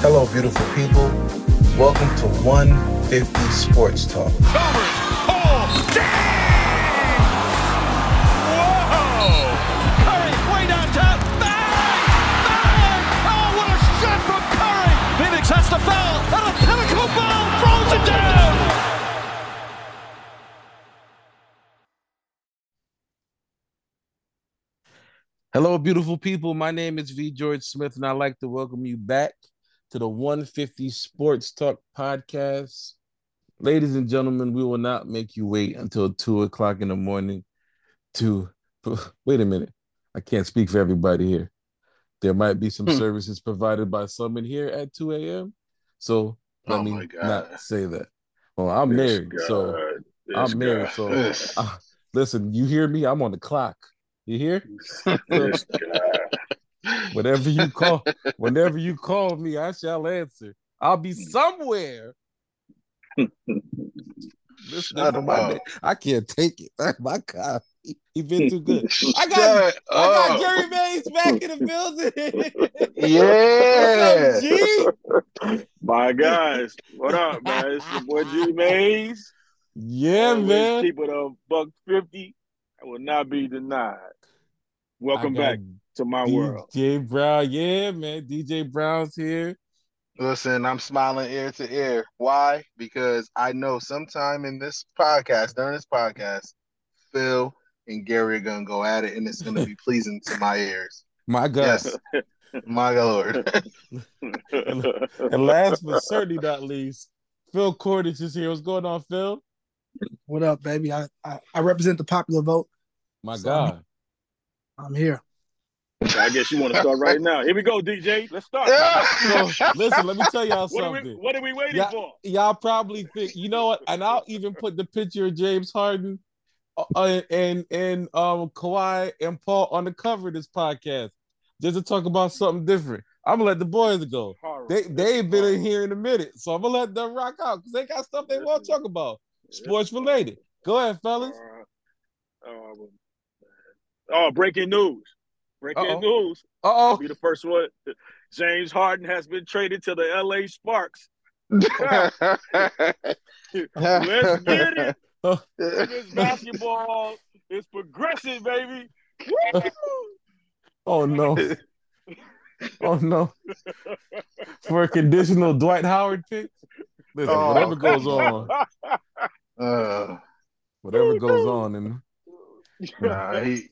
Hello, beautiful people. Welcome to 150 Sports Talk. Oh, dang! Whoa! Curry way downtown. Bang! Bang! Oh, what a shot from Curry! Has to foul, and a ball throws it down. Hello, beautiful people. My name is V. George Smith, and I'd like to welcome you back to the 150 Sports Talk podcast. Ladies and gentlemen, we will not make you wait until two o'clock in the morning to wait a minute. I can't speak for everybody here. There might be some Hmm. services provided by someone here at 2 a.m. So let Oh me God. not say that. Well, I'm This married, so this I'm married, so uh, listen, you hear me? I'm on the clock. You hear? Whatever you call, whenever you call me, I shall answer. I'll be somewhere. Listening Shut for my up. name. I can't take it. my God, he, he been too good. I got, Shut I got up. Gary Mays back in the building. Yeah. What's up, G? My guys, what up, man? It's your boy G Mays. Yeah, Always man. Keep it a buck fifty. I will not be denied. Welcome I got back to my world. DJ Brown. Yeah, man. DJ Brown's here. Listen, I'm smiling ear to ear. Why? Because I know sometime in this podcast, during this podcast, Phil and Gary are gonna go at it, and it's gonna be pleasing to my ears. My God. Yes, my lord. And last but certainly not least, Phil Cordage is here. What's going on, Phil? What up, baby? I, I, I represent the popular vote. My So- God. I'm here. I guess you want to start right now. Here we go, DJ. Let's start. So listen, let me tell y'all What are, we, something. what are we waiting Yeah. for? Y'all probably think, you know what? And I'll even put the picture of James Harden uh, uh, and and um Kawhi and Paul on the cover of this podcast, just to talk about something different. I'm gonna let the boys go. Horror. They they is ain't been in here in a minute, so I'm gonna let them rock out because they got stuff they want to talk about, sports related. Go ahead, fellas. Uh, um, oh, breaking news. Breaking Uh-oh. news. Uh oh. be the first one. James Harden has been traded to the LA Sparks. Let's get it. This basketball is progressing, baby. Woo! Oh no. Oh no. For a conditional Dwight Howard pick. Listen, Oh, whatever goes on, Uh, whatever goes on, and nah, he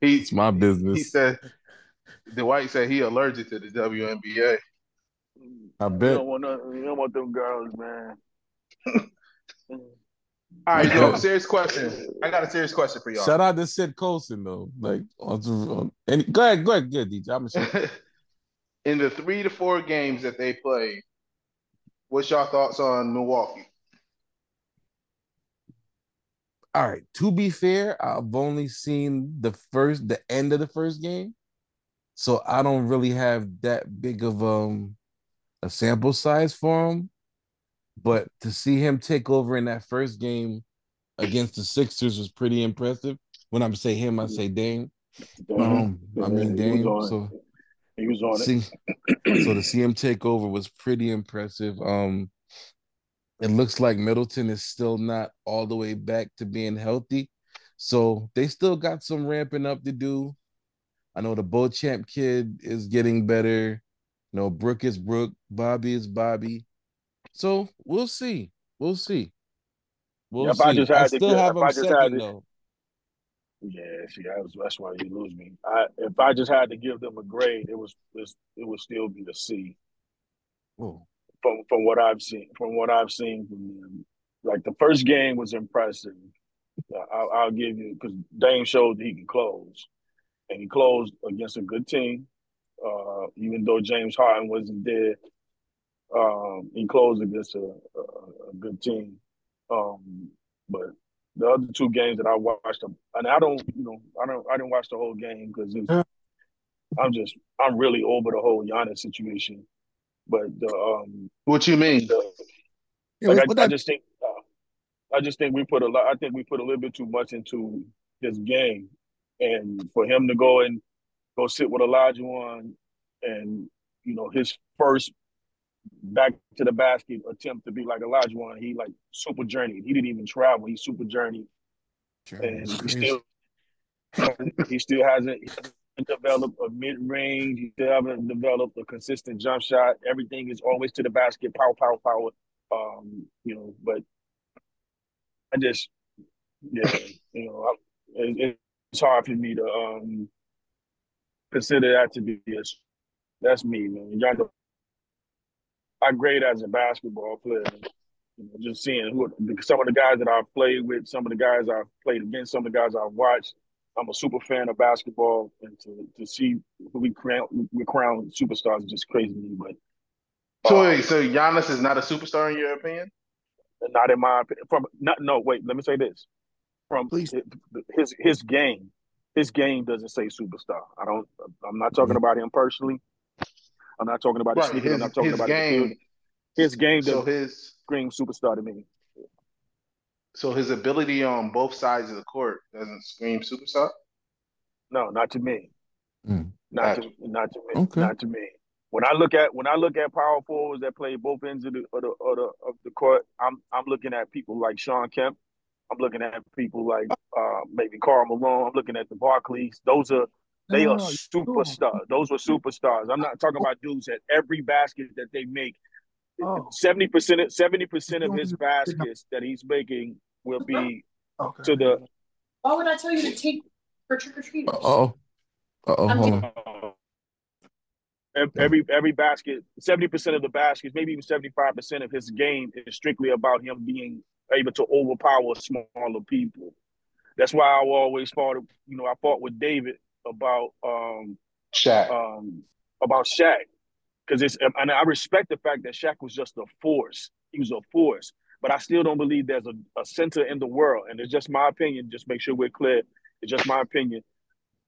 he it's my business. he business. said Dwight said he allergic to the WNBA. I You bet. don't want no, you don't want them girls, man. All right, yo, serious question. I got a serious question for y'all. Shout out to Sid Colson though. Like on, on any, go ahead, go ahead, good DJ. I'm sure. In the three to four games that they played, what's y'all thoughts on Milwaukee? All right. To be fair, I've only seen the first, the end of the first game, so I don't really have that big of um a sample size for him. But to see him take over in that first game against the Sixers was pretty impressive. When I'm say him, I say Dame. Um, I mean Dame. So He was on it. see, so to see him take over was pretty impressive. Um, it looks like Middleton is still not all the way back to being healthy, so they still got some ramping up to do. I know the Beauchamp kid is getting better. You know, Brook is Brook, Bobby is Bobby. So we'll see. We'll see. We'll If see. I I, just had to still have him I just had second though. Yeah, see, was, that's why you lose me. I, if I just had to give them a grade, it was it, it would still be a C Oh, from from what I've seen. From what I've seen from them, like the first game was impressive. I'll, I'll give you because Dame showed that he can close, and he closed against a good team. Uh, even though James Harden wasn't there, um, he closed against a, a, a good team. Um, but the other two games that I watched, and I don't, you know, I don't, I didn't watch the whole game because I'm just, I'm really over the whole Giannis situation. But the, um, What you mean? the Yeah, like what, I, what I just think, uh, I just think we put a lot. I think we put a little bit too much into this game, and for him to go and go sit with Elijah one, and you know his first back to the basket attempt to be like Olajuwon. He like super journeyed. He didn't even travel. He super journeyed, and he still he still hasn't, he hasn't developed a mid range. He still haven't developed a consistent jump shot. Everything is always to the basket, power, power, power. Um, you know, but I just yeah, you know, I, it, it's hard for me to um consider that to be a. That's me, man. Y'all know I grade as a basketball player. You know, just seeing who some of the guys that I've played with, some of the guys I've played against, some of the guys I've watched. I'm a super fan of basketball, and to to see who we crown we crown superstars is just crazy to me. But So, uh, wait, so Giannis is not a superstar in your opinion? not in my opinion. From not no wait, let me say this. From Please. his his game, his game doesn't say superstar. I don't. I'm not talking about him personally. I'm not talking about his Right, sneakers. I'm not talking his about his game. field. His game So doesn't his scream superstar to me. So his ability on both sides of the court doesn't scream superstar. No, not to me. Mm. Not Gotcha. to not to me. Okay. Not to me. When I look at when I look at power forwards that play both ends of the of the, of the of the court, I'm I'm looking at people like Shawn Kemp. I'm looking at people like uh, maybe Karl Malone. I'm looking at the Barkleys. Those are they No, are no, no. superstars. Those were superstars. I'm not talking about dudes that every basket that they make, seventy percent seventy percent of his baskets that he's making will be okay. to the Why would I tell you to take for trick or treaters? Oh, oh, I'm hold on. ev- every every basket, seventy percent of the baskets, maybe even seventy five percent of his game is strictly about him being able to overpower smaller people. That's why I always fought. You know, I fought with David about um Shaq. um about Shaq because it's and I respect the fact that Shaq was just a force. He was a force, but I still don't believe there's a, a center in the world. And it's just my opinion. Just make sure we're clear. It's just my opinion.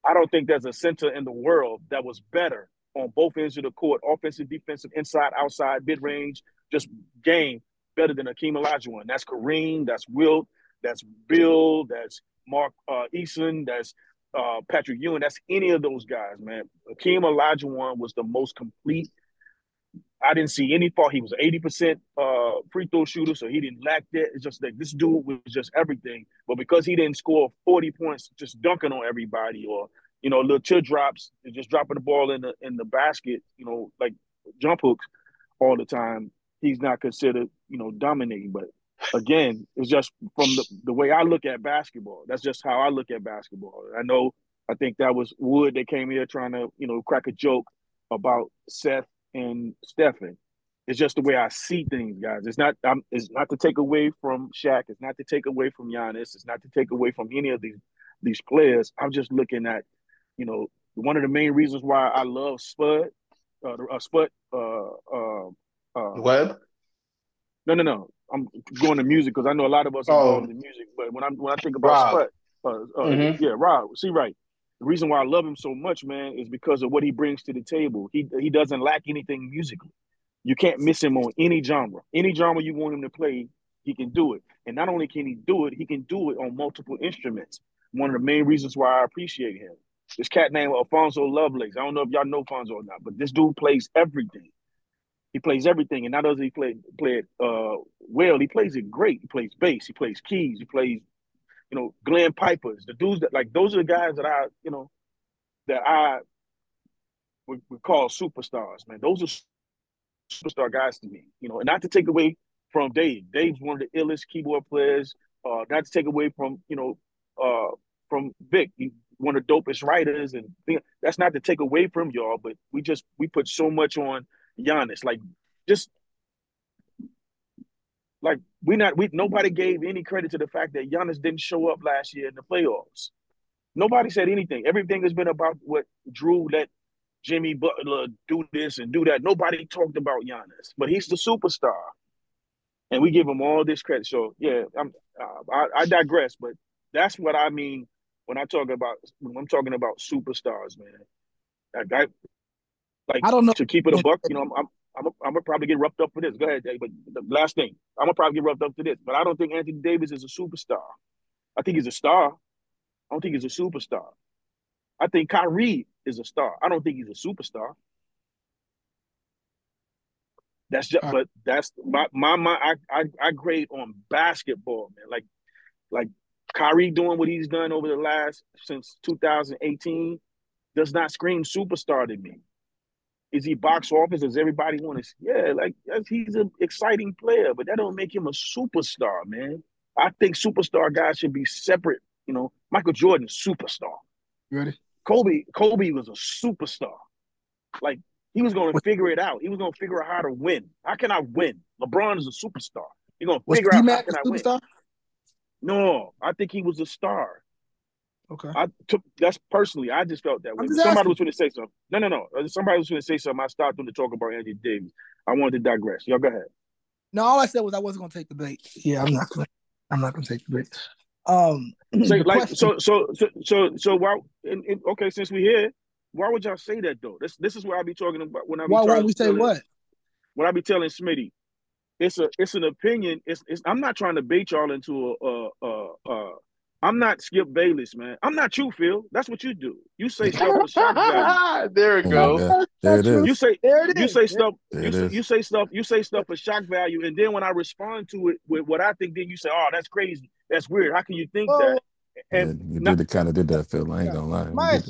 I don't think there's a center in the world that was better on both ends of the court, offensive, defensive, inside, outside, mid range, just game better than Akeem Olajuwon. That's Kareem. That's Wilt. That's Bill. That's Mark uh, Eason. That's uh, Patrick Ewing. That's any of those guys, man. Akeem Olajuwon was the most complete. I didn't see any fault. He was an 80% uh, free throw shooter, so he didn't lack that. It's just that this dude was just everything. But because he didn't score 40 points just dunking on everybody or, you know, little chill drops, just dropping the ball in the in the basket, you know, like jump hooks all the time, he's not considered, you know, dominating. But again, it's just from the, the way I look at basketball. That's just how I look at basketball. I know I think that was Wood that came here trying to, you know, crack a joke about Seth and Stephen. It's just the way I see things, guys. It's not um, it's not to take away from Shaq. It's not to take away from Giannis. It's not to take away from any of these these players. I'm just looking at, you know, one of the main reasons why I love Spud, uh, uh Spud, uh, uh, uh, Webb. no, no, no. I'm going to music because I know a lot of us are Oh. involved in music. But when I'm when I think about Rob. Spud, uh, uh, Mhm. yeah, Rob. See, right. The reason why I love him so much, man, is because of what he brings to the table. He he doesn't lack anything musically. You can't miss him on any genre. Any genre you want him to play, he can do it. And not only can he do it, he can do it on multiple instruments. One of the main reasons why I appreciate him. This cat named Alfonso Lovelace. I don't know if y'all know Alfonso or not, but this dude plays everything. He plays everything, and not only does he play play it uh, well, he plays it great. He plays bass, he plays keys, he plays, you know, Glenn Pipers. The dudes that like those are the guys that I, you know, that I would, would call superstars, man. Those are superstar guys to me, you know, and not to take away from Dave. Dave's one of the illest keyboard players. Uh, not to take away from, you know, uh, from Vic, one of the dopest writers, and that's not to take away from y'all, but we just we put so much on Giannis, like just like we not we nobody gave any credit to the fact that Giannis didn't show up last year in the playoffs. Nobody said anything. Everything has been about what Jrue let Jimmy Butler do this and do that. Nobody talked about Giannis, but he's the superstar, and we give him all this credit. So yeah, I'm uh, I, I digress, but that's what I mean when I talk about when I'm talking about superstars, man. Like I, like I don't know. to keep it a buck. You know, I'm I'm I'm, I'm gonna probably get roughed up for this. Go ahead, Dave. But the last thing, I'm gonna probably get roughed up to this. But I don't think Anthony Davis is a superstar. I think he's a star. I don't think he's a superstar. I think Kyrie is a star. I don't think he's a superstar. That's just, All but that's my my my. I, I I grade on basketball, man. Like like Kyrie doing what he's done over the last since 2018 does not scream superstar to me. Is he box office? Does everybody want to? Yeah, like he's an exciting player, but that don't make him a superstar, man. I think superstar guys should be separate. You know, Michael Jordan, superstar. You ready? Kobe, Kobe was a superstar. Like he was going to figure it out. He was going to figure out how to win. How can I win? LeBron is a superstar. You're going to figure out how can I win. No, I think he was a star. Okay. I took that's personally. I just felt that way. Somebody was going to say something. No, no, no. Uh, Somebody was going to say something. I stopped them to talk about Anthony Davis. I wanted to digress. Y'all go ahead. No, all I said was I wasn't gonna take the bait. Yeah, I'm not gonna. I'm not gonna take the bait. Um, So, like, question- so, so, so, so, so, why? And, and, okay, since we here, why would y'all say that though? This, this is what I be talking about when I be why won't we to say what? What I be telling Smitty, it's a, it's an opinion. It's, it's. I'm not trying to bait y'all into a, a, a, a I'm not Skip Bayless, man. I'm not you, Phil. That's what you do. You say stuff for shock value. there we Oh go. There it is. You say There it you say stuff. There You say, you say stuff. You say stuff for shock value, and then when I respond to it with what I think, then you say, "Oh, that's crazy. That's weird. How can you think Well, that?" Yeah, And you not- did kind of did that, Phil. I ain't gonna lie. You Am I,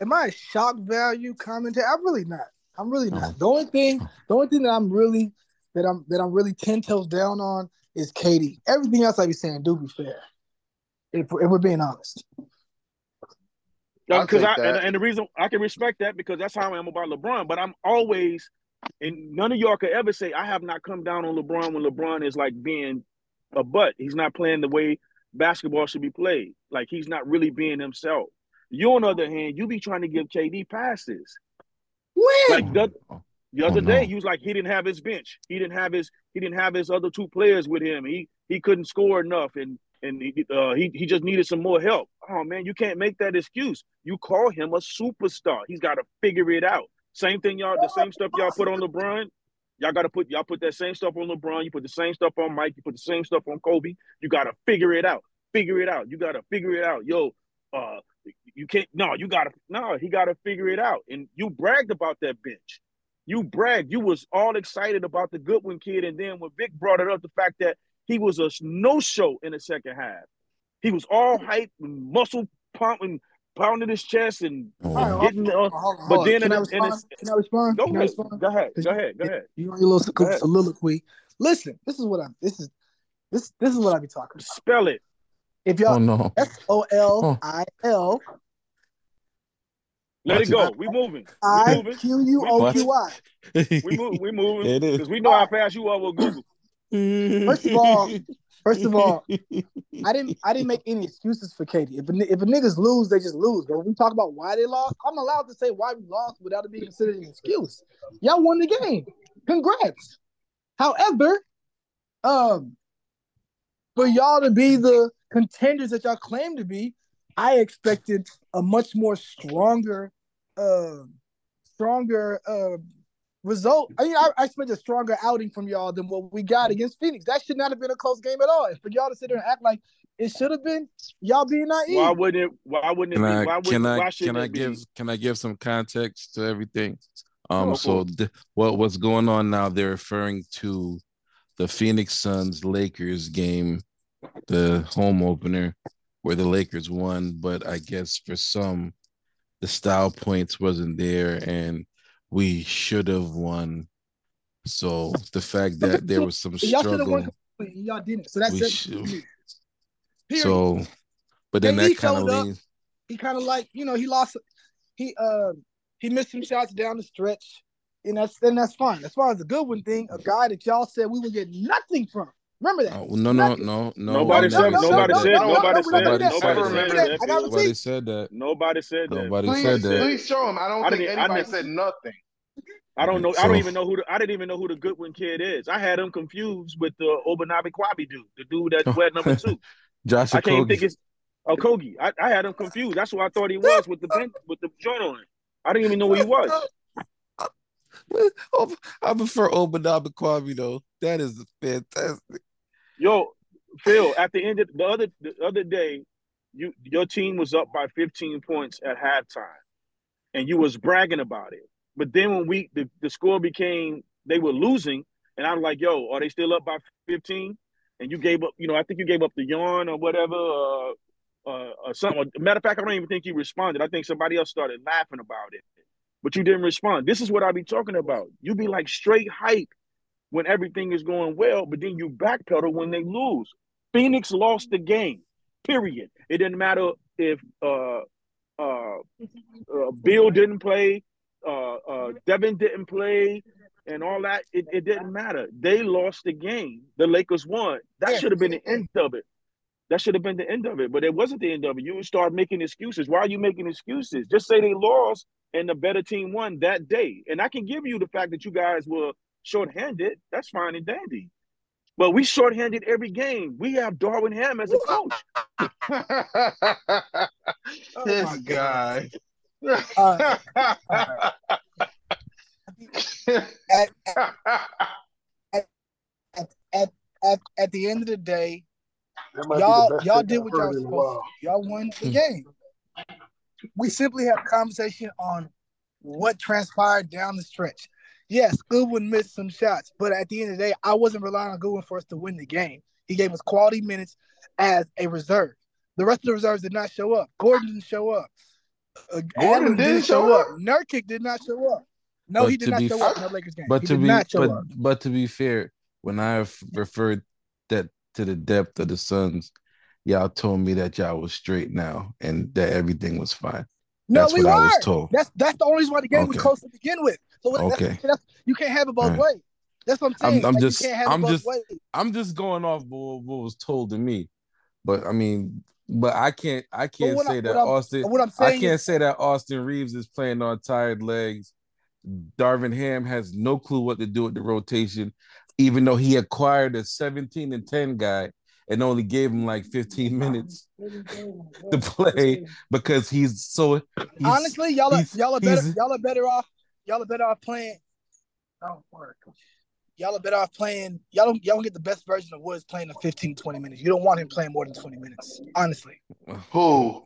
am I a shock value commentator? I'm really not. I'm really not. Uh-huh. The only thing, the only thing that I'm really that I'm that I'm really ten toes down on is KD. Everything else I be saying do be fair. If, if we're being honest. Because take I and, and the reason I can respect that because that's how I am about LeBron. But I'm always, and none of y'all could ever say I have not come down on LeBron when LeBron is like being a butt. He's not playing the way basketball should be played. Like he's not really being himself. You, on the other hand, you be trying to give KD passes. When? Like the, Oh, the other Oh, day, no. he was like he didn't have his bench. He didn't have his he didn't have his other two players with him. He he couldn't score enough, and and he uh, he he just needed some more help. Oh man, you can't make that excuse. You call him a superstar. He's got to figure it out. Same thing, y'all. The same stuff y'all put on LeBron. Y'all got to put y'all put that same stuff on LeBron. You put the same stuff on Mike. You put the same stuff on Kobe. You got to figure it out. Figure it out. You got to figure it out. Yo, uh, you can't. No, you got to. No, he got to figure it out. And you bragged about that bench. You bragged. You was all excited about the Goodwin kid, and then when Vic brought it up, the fact that he was a no show in the second half. He was all hype and muscle pumping, pounding his chest, and Oh, All right, wow. getting. Uh, Hold on, but hold on. then can, in I a- in a- respond? can I respond? go Can I ahead. respond? Go ahead. 'Cause Go ahead. Go ahead. You on your little Go ahead. soliloquy. Listen, this is what I'm. This is this. This is what I be talking about. Spell it. If Oh y'all no. S O L I L Let Watch it it. go. We moving. We moving. Q U O Q I. We move. We moving. It is. Because we know how fast you are with Google. First of all, First of all, I didn't I didn't make any excuses for KD. If a, if a niggas lose, they just lose. But when we talk about why they lost, I'm allowed to say why we lost without it being considered an excuse. Y'all won the game. Congrats. However, um, for y'all to be the contenders that y'all claim to be, I expected a much more stronger, uh, stronger uh, result. I mean, I, I expected a stronger outing from y'all than what we got against Phoenix. That should not have been a close game at all. And for y'all to sit there and act like it should have been, y'all being naive. Why wouldn't it? Why wouldn't it Can be? Why can wouldn't? I why can shouldn't I it be? give can I give some context to everything? Um, Go so th- what what's going on now? They're referring to the Phoenix Suns Lakers game, the home opener, where the Lakers won, but I guess for some, the style points wasn't there, and we should have won. So the fact that there was some y'all should won struggle, y'all didn't. So that's it. So, but then KD that kind of showed leans. he kind of like you know he lost he uh he missed some shots down the stretch and that's and that's fine as far as the Goodwin thing a guy that y'all said we would get nothing from remember that Oh, no, no, no, no. Nobody said- nobody that. said- nobody said- that. nobody said that. I Nobody said that. Nobody said that. Nobody Please, said that. please show him. I don't I think didn't- I anybody said nothing. I don't know. I don't even know who. The, I didn't even know who the Goodwin kid is. I had him confused with the Obanabe Kwabi dude, the dude that's wear number two. Josh I can't even think it's oh Kogi. I, I had him confused. That's who I thought he was with the bench, with the joint on it. I didn't even know who he was. Oh, I prefer Obadiah Kwame though. That is fantastic. Yo, Phil, at the end of the other the other day, you your team was up by 15 points at halftime, and you was bragging about it. But then when we the, the score became they were losing, and I'm like, yo, are they still up by 15? And you gave up, you know, I think you gave up the yarn or whatever, uh, uh, uh something. Matter of fact, I don't even think you responded. I think somebody else started laughing about it, but you didn't respond. This is what I be talking about. You be like straight hype when everything is going well, but then you backpedal when they lose. Phoenix lost the game. Period. It didn't matter if uh, uh, uh, Bill didn't play, uh, uh, Devin didn't play, and all that. It, it didn't matter. They lost the game. The Lakers won. That should have been the end of it. That should have been the end of it. But it wasn't the end of it. You start making excuses. Why are you making excuses? Just say they lost and the better team won that day. And I can give you the fact that you guys were shorthanded. That's fine and dandy. But we shorthanded every game. We have Darvin Ham as a coach. oh this guy. At, at, at, at, at, the end of the day, y'all y'all did what y'all supposed to. Y'all won the hmm. game. We simply have a conversation on what transpired down the stretch. Yes, Goodwin missed some shots, but at the end of the day, I wasn't relying on Goodwin for us to win the game. He gave us quality minutes as a reserve. The rest of the reserves did not show up. Gordon didn't show up. Uh, Gordon didn't, didn't show up. up. Nurkic did not show up. No, But he did not show f- up in the Lakers game. But he to did be not show but, up. but to be fair, when I referred that to the depth of the Suns, y'all told me that y'all was straight now and that everything was fine. No, That's we what I was told. That's that's the only reason why the game was Okay. close to begin with. So what- that's, Okay. that's, you can't have it both Alright. ways. That's what I'm I'm- saying. I'm Like, just- you can't have I'm it both just- ways. I'm just going off what, what was told to me. But I mean, but I can't I can't what I- say that Austin What I'm I can't is, say that Austin Reaves is playing on tired legs. Darvin Ham has no clue what to do with the rotation, even though he acquired a 17 and 10 guy and only gave him like 15 minutes to play because he's so he's, honestly, y'all are, y'all are better. Y'all are better off. Y'all are better off playing. Oh, work. Y'all are better off playing. Y'all don't. Y'all don't get the best version of Woods playing the 15, 20 minutes. You don't want him playing more than 20 minutes. Honestly, Who?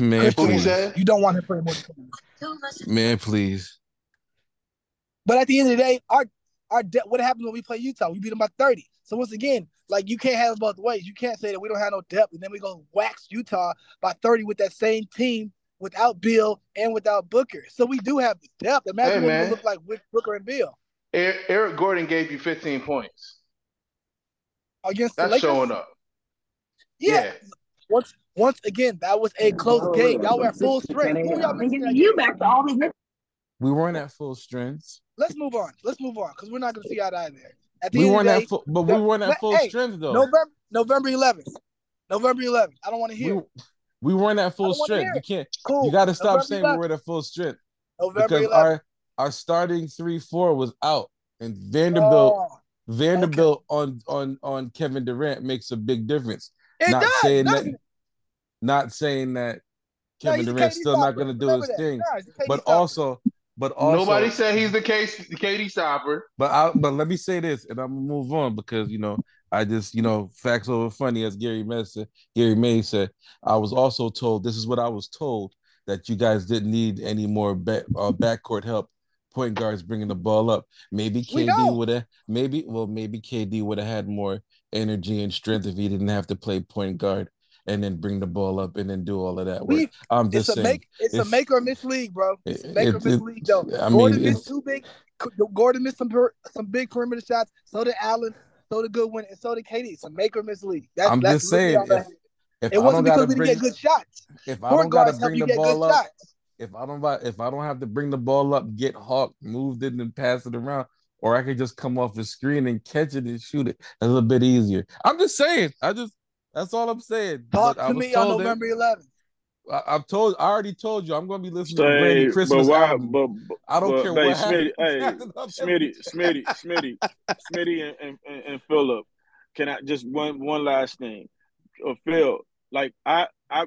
man, Christian please, you don't want him playing more than 20 minutes. man, please. But at the end of the day, our our de- what happens when we play Utah? We beat them by 30. So once again, like you can't have it both ways. You can't say that we don't have no depth and then we go wax Utah by 30 with that same team without Bill and without Booker. So we do have the depth. Imagine Hey, what it man. would look like with Booker and Bill Eric Gordon gave you 15 points. against the That's Lakers. showing up. Yeah. Once once again, that was a close game. Y'all were at full strength. Who y'all missing that You back to all the We weren't at full strength. Let's move on. Let's move on because we're not going to see eye to eye there. At the We end weren't of the at day, full, but we weren't at full hey, strength though. November November 11th. November 11th. I don't want to hear. we, it. we weren't at full strength. You can't. Cool. You got to stop November saying 11th. we were at full strength. November because 11th. our our starting three four was out, and Vanderbilt Oh, Vanderbilt on on on Kevin Durant makes a big difference. it not does. saying doesn't that, it? not saying that Kevin he's a Durant's KD still not going to do Remember his that. thing, No, he's a KD but stopper. also, but also, Nobody said he's the case, KD Stopper. but I but let me say this, and I'm gonna move on because you know I just you know facts over funny as Gary Mason. Gary May said I was also told this is what I was told that you guys didn't need any more back uh, backcourt help. Point guards bringing the ball up. Maybe KD would have. Maybe well, maybe KD would have had more energy and strength if he didn't have to play point guard and then bring the ball up and then do all of that work. We- I'm It's just a make. It's a make or miss league, bro. It's a It- make or it- miss it- league, though. I Gordon mean, missed two big. Gordon missed some per- some big perimeter shots. So did Allen. So did Goodwin, and so did KD. It's a make or miss league. That's, I'm that's just saying if, if It I wasn't because we didn't get good shots. if I don't gotta bring the ball good up, shots. If I don't if I don't have to bring the ball up, get hawked, moved it and pass it around, or I could just come off the screen and catch it and shoot it a little bit easier. I'm just saying. I just that's all I'm saying. Talk But I to me on November 11th. I, I've told. I already told you. I'm going to be listening to Brandy Say, but Christmas why? album. But, but I don't but, care hey, what Smitty, happens hey, after Smitty. Smitty, Smitty, Smitty, and, and, and Philip. Can I just one one last thing? Uh, Phil, like I I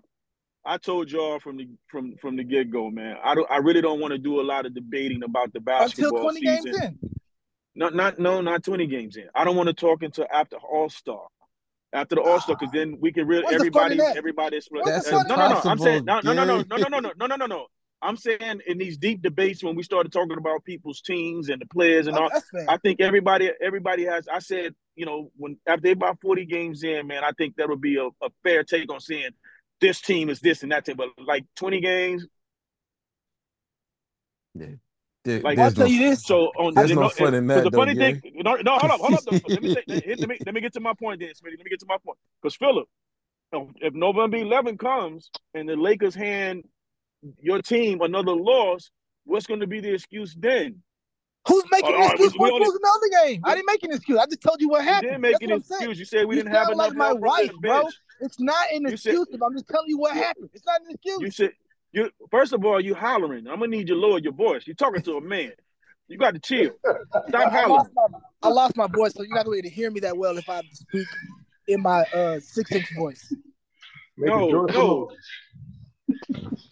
I told y'all from the from from the get go, man. I don't I really don't want to do a lot of debating about the Until basketball 20 season. games in. Not not no not twenty games in. I don't want to talk until after All Star. After the All Star, because then we can really everybody everybody. That's the uh, no, no, no. I'm saying no, no, no, no, no, no, no, no, no, no, no. I'm saying in these deep debates when we started talking about people's teams and the players and Oh, all. I think everybody everybody has. I said, you know, when after they about 40 games in, man, I think that would be a, a fair take on saying this team is this and that team. But like 20 games, There- Like, I'll tell no- you this. so on There's you no fun in 'cause that, The though, funny thing, no, no, hold up, hold up. though. let me say, let me let me get to my point, then, Smitty. Let me get to my point. Because Philip, if November 11 comes and the Lakers hand your team another loss, what's going to be the excuse then? Who's making Hold an excuse we- for we only- losing the other game? I didn't make an excuse. I just told you what happened. You didn't make That's an what saying. excuse. You said we You didn't have sound enough like my help from the wife, bro. It's not an You said- excuse. if I'm just telling you what happened. It's not an excuse. You said you first of all, you hollering. I'm gonna need you to lower your voice. You're talking to a man. You got to chill. Stop I hollering. lost, my, I lost my voice, so you're not going to hear me that well if I speak in my uh six inch voice. No, no,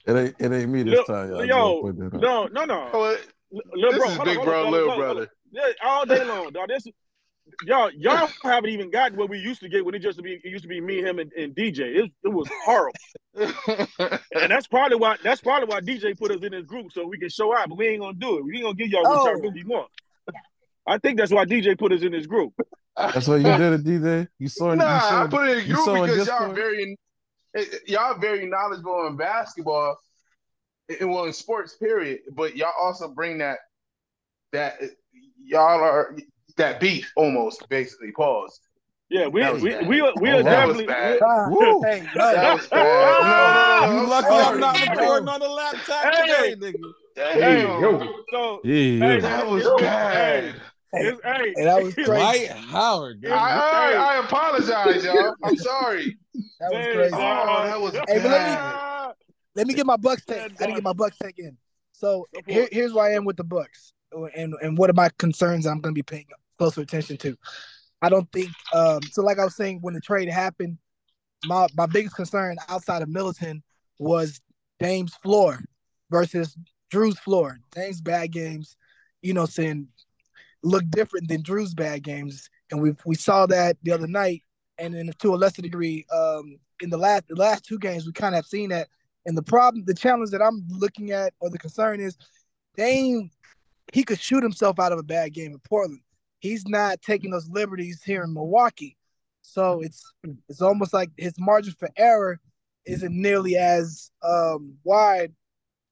It ain't it ain't me this Lil- time, y'all. yo, Put that no, no, no. Oh, it- Lil this bro, is big on, bro, on, little on, brother. Yeah, all day long, dog. This y'all y'all haven't even gotten what we used to get when it just to be it used to be me, him, and, and DJ. It, it was horrible, and that's probably why that's probably why DJ put us in this group so we can show out. But we ain't gonna do it. We ain't gonna give y'all what Oh. y'all really want. I think that's why DJ put us in this group. That's why you did it, DJ. You saw it. Nah, you saw I put it in you group saw in because y'all Discord? very eh, y'all very knowledgeable in basketball and well in sports period. But y'all also bring that that y'all are that beef almost basically. Pause. Yeah, we we we we, we Oh, are that was definitely. bad. Hey. That was bad. No, no, no. You I'm lucky. I'm not recording on the laptop Hey. today, nigga. Damn. So Yeah, hey, yeah. That was it's bad. Hey, hey, Hey, that was it's- crazy. Dwight Howard. I. I, I apologize, y'all. I'm sorry. That was crazy. Oh, that was Hey, but let me- bad. Let me get my Bucks take. I didn't get my Bucks take in. So here, here's where I am with the Bucks, and and what are my concerns I'm going to be paying closer attention to. I don't think. Um, so, like I was saying, when the trade happened, my my biggest concern outside of Middleton was Dame's floor versus Jrue's floor. Dame's bad games, you know, saying look different than Jrue's bad games, and we we saw that the other night, and then to a lesser degree, um, in the last the last two games, we kind of have seen that. And the problem, the challenge that I'm looking at, or the concern is, Dame, he could shoot himself out of a bad game in Portland. He's not taking those liberties here in Milwaukee. So it's it's almost like his margin for error isn't nearly as um, wide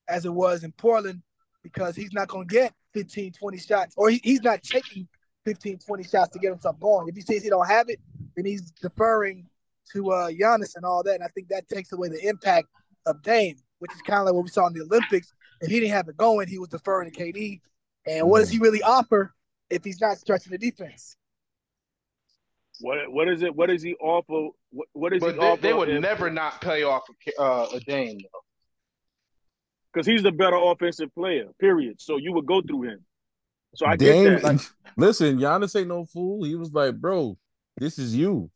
as it was in Portland because he's not going to get 15, 20 shots, or he, he's not taking 15, 20 shots to get himself going. If he says he don't have it, then he's deferring to uh, Giannis and all that. And I think that takes away the impact of Dame, which is kind of like what we saw in the Olympics. If he didn't have it going, he was deferring to KD. And what does he really offer if he's not stretching the defense? What what is it? What is he offer? What, what is But he they, offer? they would never not play off a, uh, a Dame. though. because he's the better offensive player. Period. So you would go through him. So I Dame, get that. Like, listen, Giannis ain't no fool. He was like, bro, this is you.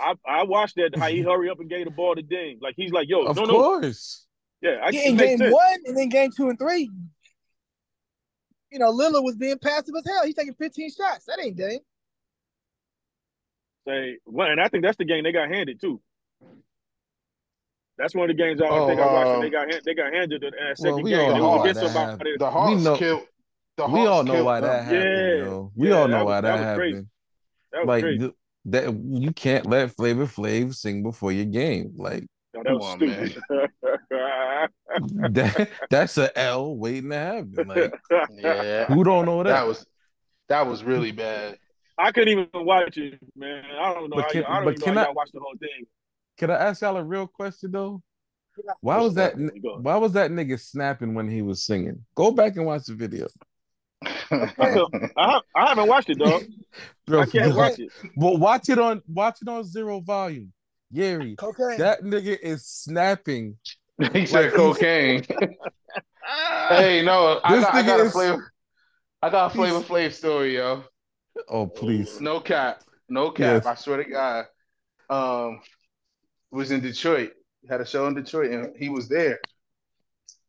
I I watched that how he hurry up and gave the ball to Dame. Like he's like, yo, Of no, no, course. yeah, I Yeah, in game sense. one and then game two and three, you know, Lillard was being passive as hell. He's taking 15 shots. That ain't Dame. Say, well, and I think that's the game they got handed too. That's one of the games I Oh, think I watched. and um, they got hand- they got handed in that Well, second we game. all know was why against that somebody. happened. The Hawks know- killed. The we all know why them. that happened, Yeah. yo. We Yeah, all know that why was- that, that was crazy. happened. That was Like crazy. Th- that, you can't let Flavor Flav sing before your game. Like No, that was Come on, stupid. that, that's a L waiting to happen. Like Yeah, who don't know that? that was that was really bad. I couldn't even watch it, man. I don't know. But can- y'all- I don't but even can how I- y'all the whole thing. Can I ask y'all a real question though? Why was that? up? n- Go ahead. Why was that nigga snapping when he was singing? Go back and watch the video, I, ha- I haven't watched it, dog. bro. I can't watch it. But watch it on watch it on zero volume. Gary, Cocaine. that nigga is snapping. he said cocaine. hey, no, I This got, I nigga got a is- flavor. I got a He's- flavor Flav story, yo. Oh please. No cap, no cap. Yes. I swear to God. Um, was in Detroit. Had a show in Detroit, and he was there.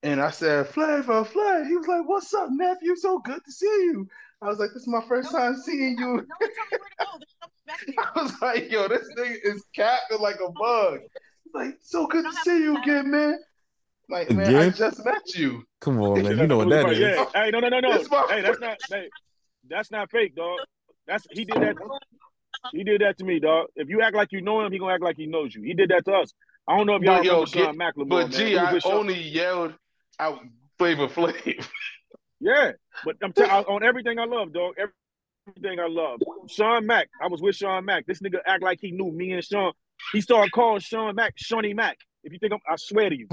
And I said, Flavor, Flav. He was like, "What's up, nephew? So good to see you." I was like, "This is my first time seeing you." No one told me where to go. No. I was like, "Yo, this nigga is capping like a bug." He's like, "So good to see you again, man." Like, man, I just met you. Come on, man. You know what that is. Yeah. Hey, no, no, no, no. Hey, that's not. Hey, that's not fake, dog. That's he did that. He did that to me, dog. If you act like you know him, he gonna act like he knows you. He did that to us. I don't know if y'all But yo, Sean get- McLemore, But man. G, He was I with Sean- only yelled out Flavor Flav. Yeah, but I'm telling on everything I love, dog. Everything I love. Sean Mack. I was with Sean Mack. This nigga act like he knew me and Sean. He started calling Sean Mack Shawnee Mack. If you think I'm, I swear to you,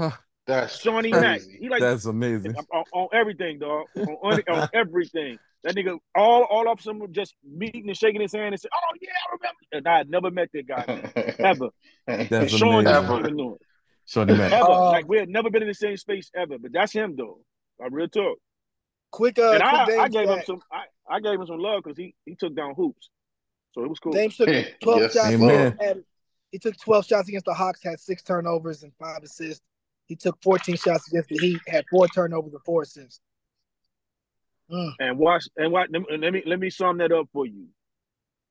That's Shawnee Mack. He like That's amazing. on, on everything, dog. On, on, on everything. That nigga, all all of them just meeting and shaking his hand and say, "Oh yeah, I remember." And I had never met that guy ever. That's And Sean amazing. didn't even know it. Shorty Ever. Uh, like we had never been in the same space ever. But that's him though. I real talk. Quick, uh, and I, quick Dame I gave him some. I, I gave him some love because he he took down hoops, so it was cool. Dame took 12 Yes, shots. Amen. Had, he took 12 shots against the Hawks, had six turnovers and five assists. He took 14 shots against the Heat, had four turnovers and four assists. Mm. and watch and watch. Let me let me, let me sum that up for you.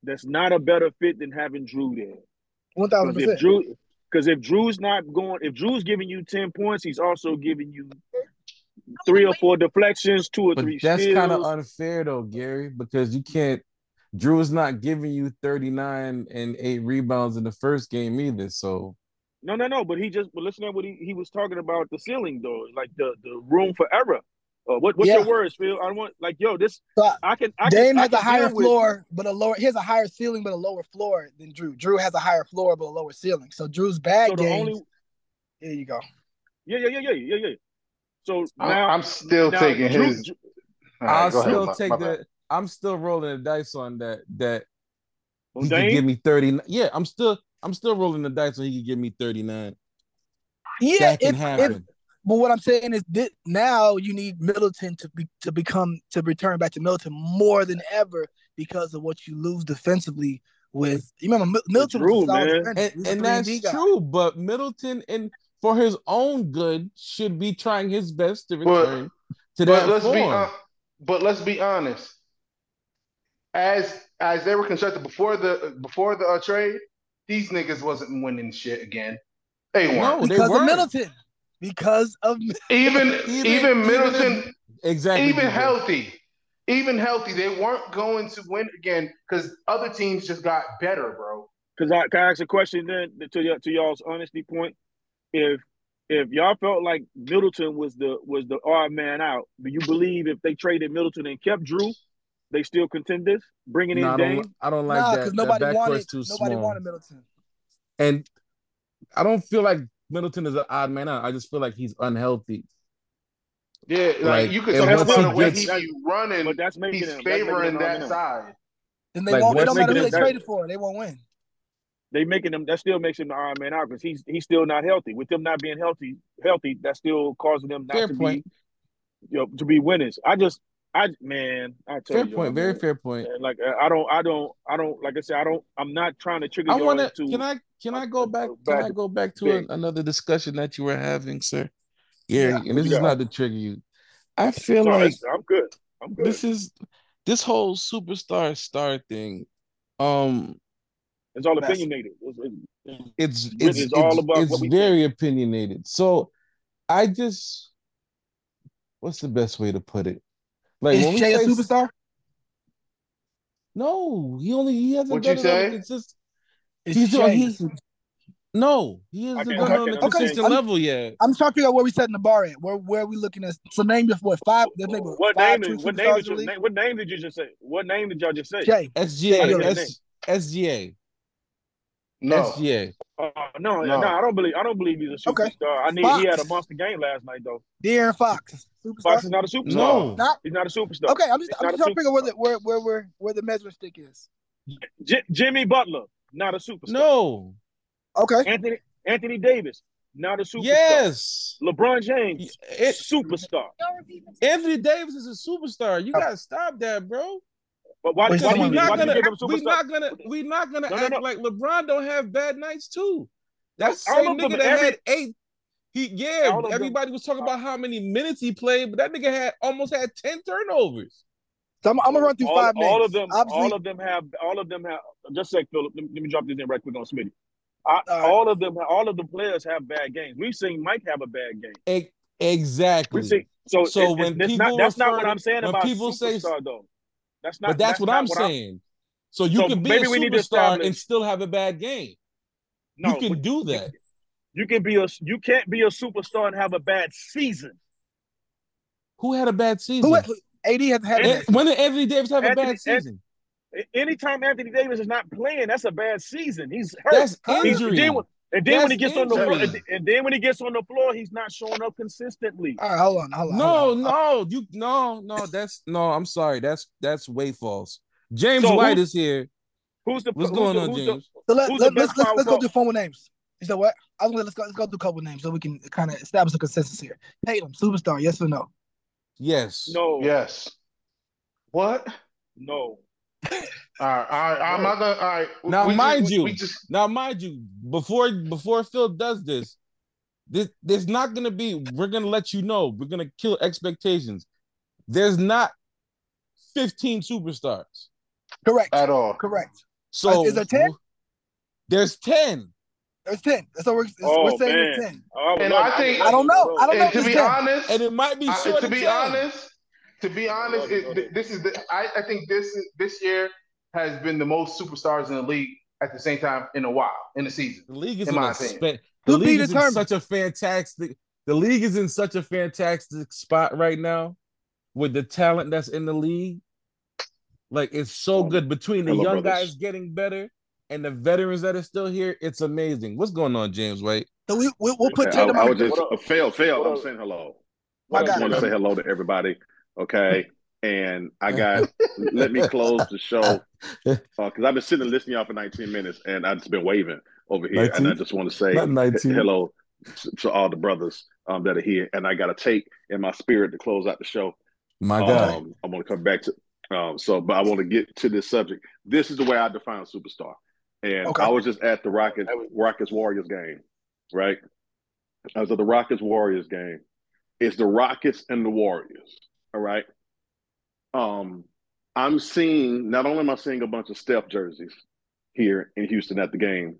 That's not a better fit than having Jrue there. 1,000%. Jrue, because if Jrue's not going, if Jrue's giving you ten points, he's also giving you three or four deflections, two or But three that's kind of unfair though, Gary, because you can't. Jrue is not giving you 39 and eight rebounds in the first game either. So no, no, no. But he just, but listen to what he, he was talking about the ceiling though, like the the room for error. Uh, what what's Yeah. your words, Phil? I want like yo, this So, I can. I Dame can, I has a higher deal with- floor, but a lower. He has a higher ceiling, but a lower floor than Jrue. Jrue has a higher floor, but a lower ceiling. So Jrue's bad So the games. only, Here you go. yeah, yeah, yeah, yeah, yeah, yeah. So I'm, now I'm still now taking Jrue- his. Jrue- All right, I'll go ahead, still my- take my the. bad. I'm still rolling the dice on that. That on he could give me 30. Yeah, I'm still. I'm still rolling the dice so he could give me 39. Yeah, that can if, if happen. But what I'm saying is this, now you need Middleton to be to become to return back to Middleton more than ever because of what you lose defensively with. You remember Mi- Middleton Jrue, was solid man. and, He was a and that's guy. true. But Middleton, and for his own good, should be trying his best to But- return to But that let's be form. but let's be honest. As as they were constructed before the before the uh, trade, these niggas wasn't winning shit again. They weren't. No, they because of weren't. Middleton. Because of even, Even- even even Middleton, exactly. even DJ. healthy, even healthy, they weren't going to win again because other teams just got better, bro. Because I can I ask a question then to y- to y'all's honesty point. If if y'all felt like Middleton was the was the odd man out, do you believe if they traded Middleton and kept Jrue, they still contenders? Bringing No, I in don't. Dame. I don't like nah, that. because nobody backcourt's wanted too nobody small. wanted Middleton. And I don't feel like Middleton is an odd man out. I just feel like he's unhealthy. Yeah, like, Like, you could and tell once by the way gets- he running, But that's making he's him that's making favoring that odd side. Then they Like, won't. It what's don't matter who they making them- traded for. They won't win. They making him that still makes him the odd man out because he's he's still not healthy. With them not being healthy, healthy, that's still causing them not Fair to point. be you know to be winners. I just I man, I tell Fair you, point. Very man, fair point. Like I don't, I don't, I don't. Like I said, I don't. I'm not trying to trigger I y'all want to. Can I? Can I go back? back Can I go back to a, another discussion that you were having, sir? Yeah, Yeah. and this you is got? not to trigger you. I feel No, like I'm good. I'm good. this is this whole superstar star thing. Um, it's all opinionated. It's, it's, it's, it's all about it's what we very opinionated. So I just what's the best way to put it? Like Is when we Shai a superstar? no, he only he hasn't What done you it on a say? consistent. He's doing- Shai a he- superstar? No, he hasn't can't- done I it on a can't understand. consistent I'm- level yet. I'm talking about where we setting the bar at. Where where are we looking at? So name just what five? Let's name what five name? what name did you? Name, what name did you just say? What name did y'all just say? Shai. SGA, Say SGA, No, SGA. Uh, no, No. no, I don't believe. I don't believe he's a Okay. superstar. I need. Fox. He had a monster game last night, though. De'Aaron Fox. Superstar. Fox is not a superstar. No, Not He's not a superstar. okay. I'm just He's I'm just trying to figure where the where where where where the measuring stick is. J- Jimmy Butler, not a superstar. no. Okay. Anthony Anthony Davis, not a superstar. Yes. LeBron James, It, superstar. Anthony Davis is a superstar. You gotta stop that, bro. But why, Wait, why, we you, someone- why not gonna we superstar? not gonna we're not gonna No, no, act no. like LeBron don't have bad nights too. That I same nigga that every- had eight. He yeah, All them- everybody was talking about how many minutes he played, but that nigga had almost had ten turnovers. So I'm, I'm gonna run through all, five names. all of them, Obviously, all of them have, all of them have. Just a sec, Philip. Let me, let me drop this in right quick on Smitty. I, All right. All of them, all of the players have bad games. We've seen Mike have a bad game. E- Exactly. We see. So, So it- it- when that's people not, that's not what I'm saying when about people say- superstar though. That's not. but that's, what I'm saying. So you So can be maybe a we need to superstar and still have a bad game. No, you can do that. You can be a. You can't be a superstar and have a bad season. Who had a bad season? Who AD has had when did Anthony Davis have a bad season? A- Anytime Anthony Davis is not playing, that's a bad season. He's hurt. That's injury. then when- and then when he That's gets on the floor, and, and then when he gets on the floor, he's not showing up consistently. All right, hold on, hold on. No, hold on. no, you no, no. That's no. I'm sorry. That's that's way false. James So White is here. Who's the What's who's going the, on, who's James? So let, Who's let, the let's let's, let's go forward? through formal names. You know what? I was gonna let's go let's go through a couple names so we can kind of establish a consensus here. Tatum, superstar, yes or no? Yes. No, Yes. What? no. All right, all right. I'm not gonna. All right. Now, we mind just, you- we just Now, mind you, before before Phil does this, this there's not gonna be. We're gonna let you know. We're gonna kill expectations. There's not 15 superstars. Correct. at all. Correct. So is there 10? There's 10. There's ten. So we're, Oh, we're saying man. ten. I would And I think- I don't know. I don't know. And to if be 10. honest, And it might be I- to be 10. honest, to be honest, it, this is the. I, I think this is this year has been the most superstars in the league at the same time in a while in the season. The league is in in, my a opinion. spe- the To league is in such a fantastic the league is in such a fantastic spot right now with the talent that's in the league. Like it's so good between the hello, young brothers. guys getting better and the veterans that are still here. It's amazing. What's going on, James White? So we, we we'll put I, Tatum I on. was just uh, fail, fail. I'm saying hello. My I just want to say hello to everybody. Okay, and I got let me close the show because I've been sitting and listening to y'all for 19 minutes, and I've just been waving over here, and I just want to say 19. hello to, to all the brothers um, that are here, and I got a take in my spirit to close out the show. My God. Um, I want to come back to um, so, but I want to get to this subject. This is the way I define superstar, and Okay. I was just at the Rockets Rockets Warriors game, right? I was at the Rockets Warriors game. It's the Rockets and the Warriors. All right. Um, I'm seeing not only am I seeing a bunch of Steph jerseys here in Houston at the game,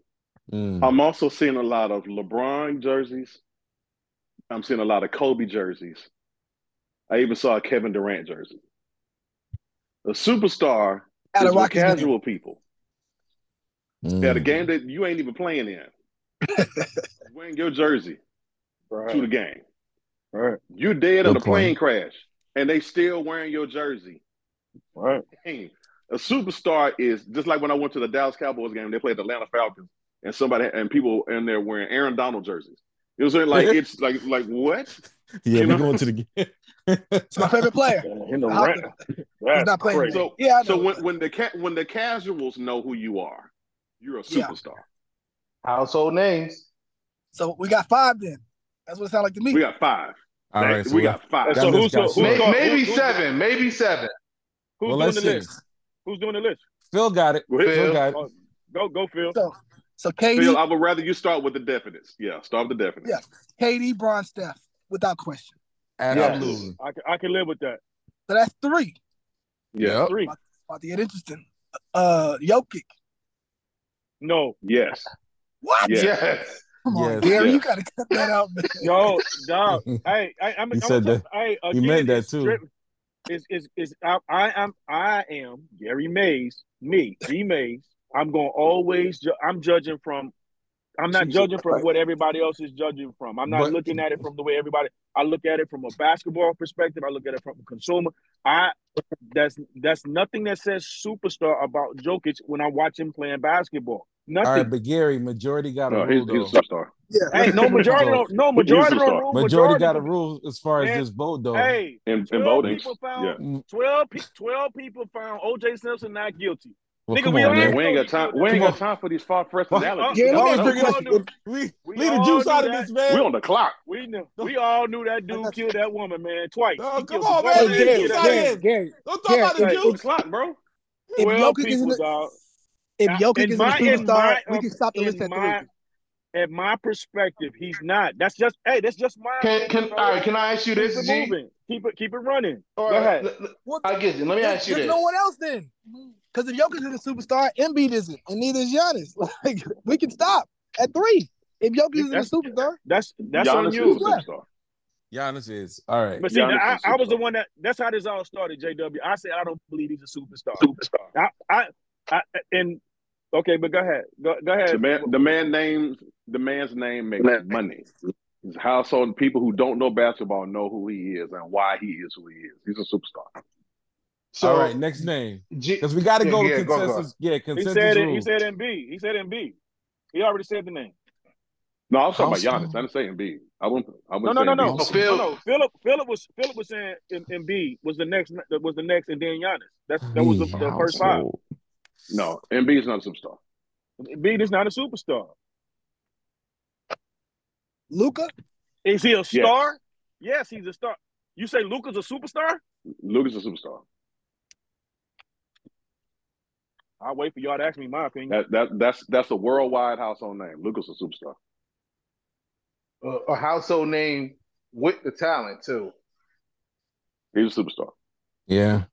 Mm. I'm also seeing a lot of LeBron jerseys. I'm seeing a lot of Kobe jerseys. I even saw a Kevin Durant jersey. A superstar At a is for Rockets game. casual people. Mm. At a game that you ain't even playing in. wearing your jersey to the game. right, You're dead Good in a plane crash, and they still wearing your jersey. right. Hey, a superstar is just like when I went to the Dallas Cowboys game. They played the Atlanta Falcons, and somebody and people in there wearing Aaron Donald jerseys. It was like it's like like what? Yeah, you we're know? going to the game. It's my favorite player. In the How rant, He's not playing. crazy. So Yeah, so when when the ca- when the casuals know who you are, you're a Yeah. superstar. Household names. So we got five then. That's what it sounded like to me. We got five. All right, so we got five. So list who's got who's, short. May- maybe who's- who's- seven. Maybe seven. Who's Well, doing let's the see. list? Who's doing the list? Phil got it. Go Phil Phil. got it. Oh, go, go, Phil. So so KD, Phil, I would rather you start with the definites. Yeah, start with the definites. Yeah. KD, Bron, Steph, without question. Absolutely. I can, I can live with that. So that's three. Yeah. Three. About to get interesting. Uh, Jokic. No. Yes. What? Yeah. Yes. Come on, Gary, Yeah. you gotta cut that out, man. Yo, dog. hey, I, I'm, He I'm said that. tell- Hey, He again, meant that too. strip- Is is is I, I am I am Gary Mays, me, G Mays. I'm gonna always. Ju- I'm judging from. I'm not Jesus judging from Christ. what everybody else is judging from. I'm not But- looking at it from the way everybody. I look at it from a basketball perspective. I look at it from a consumer. I that's that's nothing that says superstar about Jokic when I watch him playing basketball. All Nothing. right, but Gary, majority got a No, rule he's, he's a superstar. Yeah. Hey, no majority don't no majority He's a don't superstar. rule. Majority got a rule as far as Man, this vote though. Hey, In, in 12 voting. people found Yeah. Mm, 12, 12 people found OJ Simpson not guilty. well, nigga, come we on, all man. Man, we ain't got time. We ain't got time for these far fresh Well, analogies. Gary, let me all bring know- it we all up. knew- Leave, the juice out of that. this, man. We on the clock. We knew, we all knew that dude killed that woman, man, twice. No, come on, man. girl Hey, and Leave Gary, killed the that juice out Gary, of man. it. Gary. Don't talk Gary, about the if- Hey, On the juice. clock, bro. If 12 isn't people, a, dog. If Now, Jokic isn't my- a superstar, my, we can stop the in list at my- three. At my perspective, he's not. That's just hey, that's just my Can can all right? Can I ask you Keep this, it moving. Keep it keep it running. All Go right, ahead. l- l- I get you. Let me ask you there's this. no one else then. Because if Jokic isn't a superstar, Embiid isn't, and neither is Giannis. Like we can stop at three. If Jokic isn't a superstar, That's that's Giannis on is you. a superstar. Giannis is all right. But see, Giannis I, I was the one that that's how this all started, JW. I said I don't believe he's a superstar. Superstar. I, I, I and okay, but go ahead. Go, go ahead. The man, the man names the man's name makes money. His household people who don't know basketball know who he is and why he is who he is. He's a superstar. So all right, next name because we got to Yeah, go yeah, to go, go. consensus. He said it. He said Embiid. He said Embiid. He already said the name. No, I was talking about Giannis. I didn't say Embiid. I wouldn't. I No, wouldn't no, say no, no. Embiid. So Phil- no, no. Philip, Philip was Philip was saying M- Embiid was the next was the next, and then Giannis. That's that was the, the first five. Household. No, Embiid's not a superstar. Embiid is not a superstar. Luka. Is he a star? Yes, he's a star. You say Luka's a superstar? Luka's a superstar. I'll wait for y'all to ask me my opinion. That that that's that's a worldwide household name. Luka's a superstar. a, a household name with the talent too. He's a superstar. Yeah.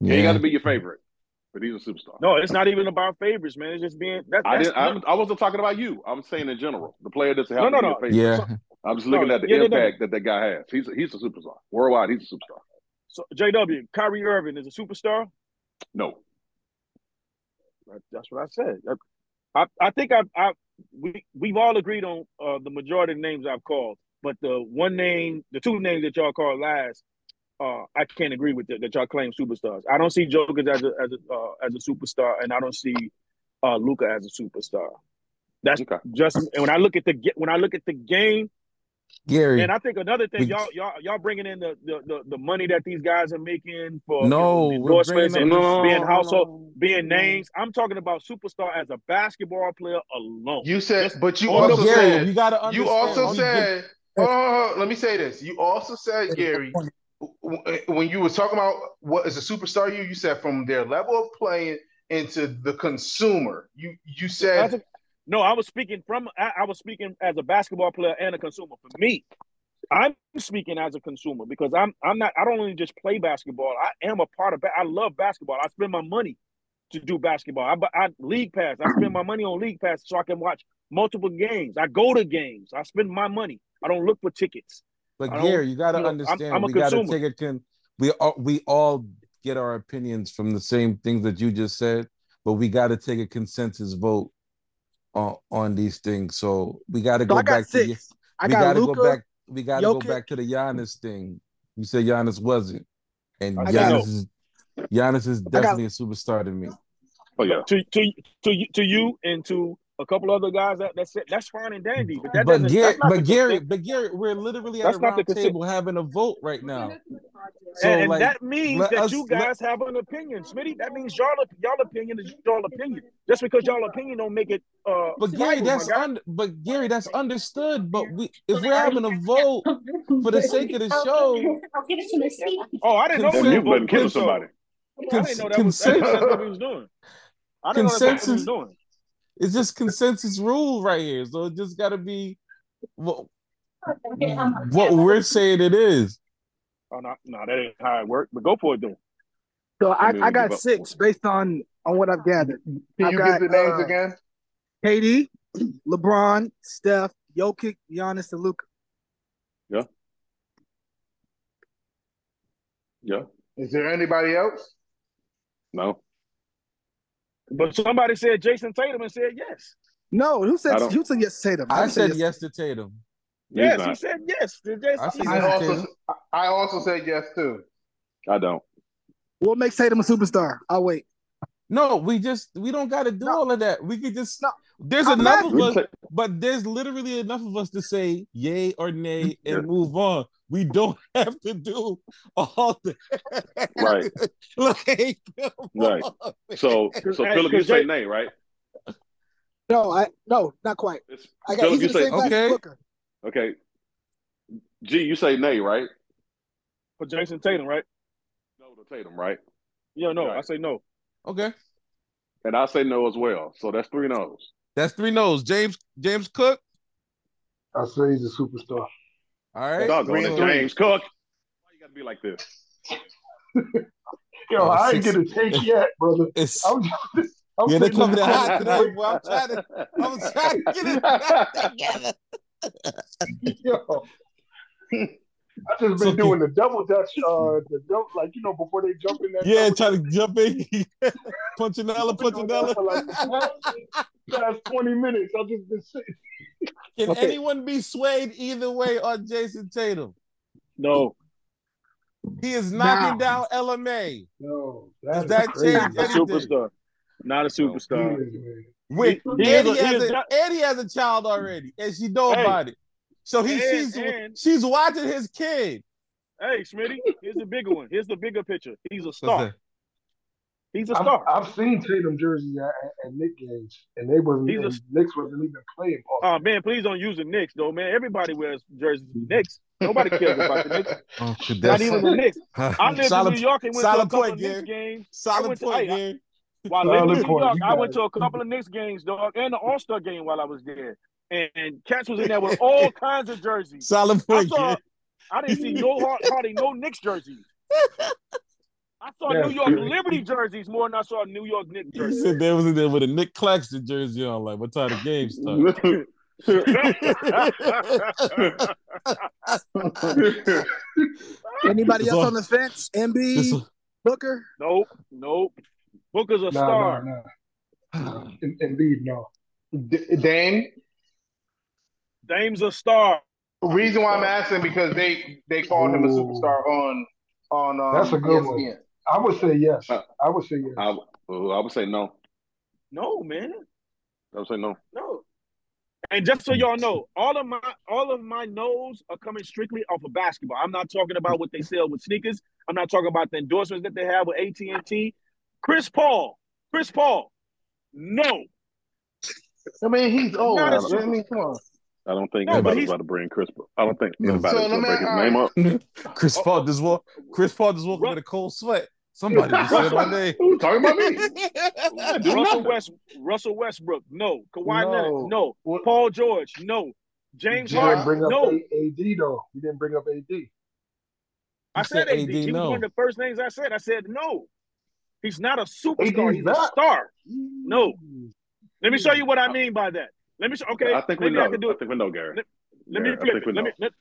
He ain't got to be your favorite, but he's a superstar. No, it's not even about favorites, man. It's just being that. I didn't. I, I wasn't talking about you. I'm saying in general, the player that's No, helping no, be no. your favorite. Yeah. I'm just looking No, at the yeah, yeah, no, no. impact that that guy has. He's a, he's a superstar worldwide. He's a superstar. So JW, Kyrie Irving is a superstar. No, That's what I said. I, I think I, I we we've all agreed on uh, the majority of the names I've called, but the one name, the two names that y'all called last, uh, I can't agree with that, that y'all claim superstars. I don't see Jokic as a as a uh, as a superstar, and I don't see uh, Luka as a superstar. That's Okay. just and when I look at the ga- when I look at the game, Gary. and I think another thing We- y'all y'all y'all bringing in the, the the the money that these guys are making for No, you know, endorsements and up- being household being names. I'm talking about superstar as a basketball player alone. You said, Just- but you Oh, also Gary, said you got to understand. you also said. Hold on, let me say this. You also said, Gary, w- Eh, when you were talking about what is a superstar, you you said from their level of playing into the consumer. You you said a- no, I was speaking from I, I was speaking as a basketball player and a consumer. For me, I'm speaking as a consumer because I'm I'm not I don't only just play basketball. I am a part of. I love basketball. I spend my money to do basketball. I, I league pass. I spend my money on league pass so I can watch multiple games. I go to games. I spend my money. I don't look for tickets. But I don't- Gary, you got to you know, I'm- understand. I'm a we got to take a con. We all we all get our opinions from the same things that you just said, but we got to take a consensus vote on on these things. So we got to So go I got back to. six. I we got got to Luka. go back. We got to go back to the Giannis thing. You said Giannis wasn't, and I Giannis is Giannis is got- definitely a superstar to me. oh yeah. To to to you to you and to a couple other guys that that's it. That's fine and dandy. But that But doesn't. Gary, that's not but the Gary, but Gary, we're literally at That's a not the round table having a vote right now. So and, and like, that means that us- you let- guys have an opinion, Smitty. That means y'all y'all opinion is y'all opinion. Just because y'all opinion don't make it. Uh, But Gary, viable, that's un- but Gary, that's understood. But we, if we're having a vote for the sake of the show, Oh, I didn't know And you were button voting killing somebody. show. I didn't know that was, I didn't know that's what we was doing. I didn't know that's what we was Consensus- doing. It's just consensus rule right here. So it just got to be what, what we're saying it is. Oh no, no, that ain't how it worked. But go for it then. So I, I I got six based on on what I've gathered. Can I you got, give the names uh, again? KD, LeBron, Steph, Jokic, Giannis, and Luka. Yeah. Yeah. Is there anybody else? No. But somebody said Jayson Tatum and said yes. No, who said don't- who said yes to Tatum? I didn't say said yes to Tatum. Yes, he said yes. to Jayson- I said I also Tatum. I also said yes too. I don't. What makes Tatum a superstar? I'll wait. No, we just we don't got to do No. all of that. We could just No. there's I'm enough not- of us, but there's literally enough of us to say yay or nay and move on. We don't have to do all the Right. like Right. on. So, so Hey, Philip, you 'cause say nay, right? No, I no, not quite. It's, I got Philip, you say same Okay. okay. G, you say nay, right? for Jayson Tatum, right? No to Tatum, right? Yeah, no, Right. I say no. Okay. And I say no as well. So that's three no's. That's three no's. James James Cook. I say he's a superstar. All right. Doggone three it, three. James Cook. Why you gotta be like this? Yo, Oh, I ain't six- get a take yet, brother. It's I'm, I'm yeah, they coming in hot today. Boy. I'm trying to, I'm trying to get it together. Yo. I just been So- doing the double dutch, uh, the double, like you know, before they jump in that. Yeah, double trying to jump in. Punchinella, I've been doing that Punchinella. for like past, past twenty minutes. I've just been sitting. Can Okay. anyone be swayed either way on Jayson Tatum? No, He is knocking Now. down LMA. No, Does that that is crazy. change a anything? superstar, not a superstar. He is. With He- he and, he a- has is a, not- and he has a child already, and she know Hey. about it. So he, And- she's and- she's watching his kid. Hey, Smitty, here's the bigger one. Here's the bigger picture. He's a star. He's a I've, star. I've seen Tatum jerseys at, at, at Knicks games, and they wasn't. He's a- and Knicks wasn't even playing. Ball. Oh man, please don't use the Knicks though, man. Everybody wears jerseys of the Knicks. Nobody cares about the Knicks. Oh, Not even the Knicks. I lived Solid- in New York and went to a couple point, of Knicks games. Solid went to- point, hey, I- While Solid living in New. York, I went to a couple of Knicks games, dog, and the All Star game while I was there. And, and cats was in there with all kinds of jerseys. Solid I point, saw, I didn't see no hard- hardly no Knicks jerseys. I saw Yeah, New York Gary. Liberty jerseys more than I saw New York Knicks He jerseys. said there was in there with a Nic Claxton jersey on. Like, what time the game start? Anybody else on the fence? Embiid, Booker. nope, nope. Booker's a Nah, star. nah, nah. Indeed, no. D- Dame. Dame's a star. Reason why I'm asking because they they called him a superstar on on um, That's a good one. I would say yes. Uh, I would say yes. I, I would say no. No, man. I would say no. No. And just so y'all know, all of my all of my no's are coming strictly off of basketball. I'm not talking about what they sell with sneakers. I'm not talking about the endorsements that they have with AT and T. Chris Paul, Chris Paul, no, I mean, he's old. Not a I mean, come on. I don't think No, anybody's he's- about to bring Chris. I don't think No. anybody's So going to let bring his name up. Chris Paul oh. just walk. Chris Paul just walking Ru- with a cold sweat. Somebody just said my name. Who's talking about me? Russell. West, Russell Westbrook, no, Kawhi No. Leonard, no, What- Paul George, no, James Harden, bring up no. AD though. You didn't bring up AD. I said said AD. AD, He was one of the first names I said. I said no. He's not a superstar. AD's He's a star. No. Let me show you what I uh, mean by that. Let me show. Okay, I think we maybe know. I can do I it. think we know, Gary. Let- Let Gary, me I flip think it. we Let me. Let,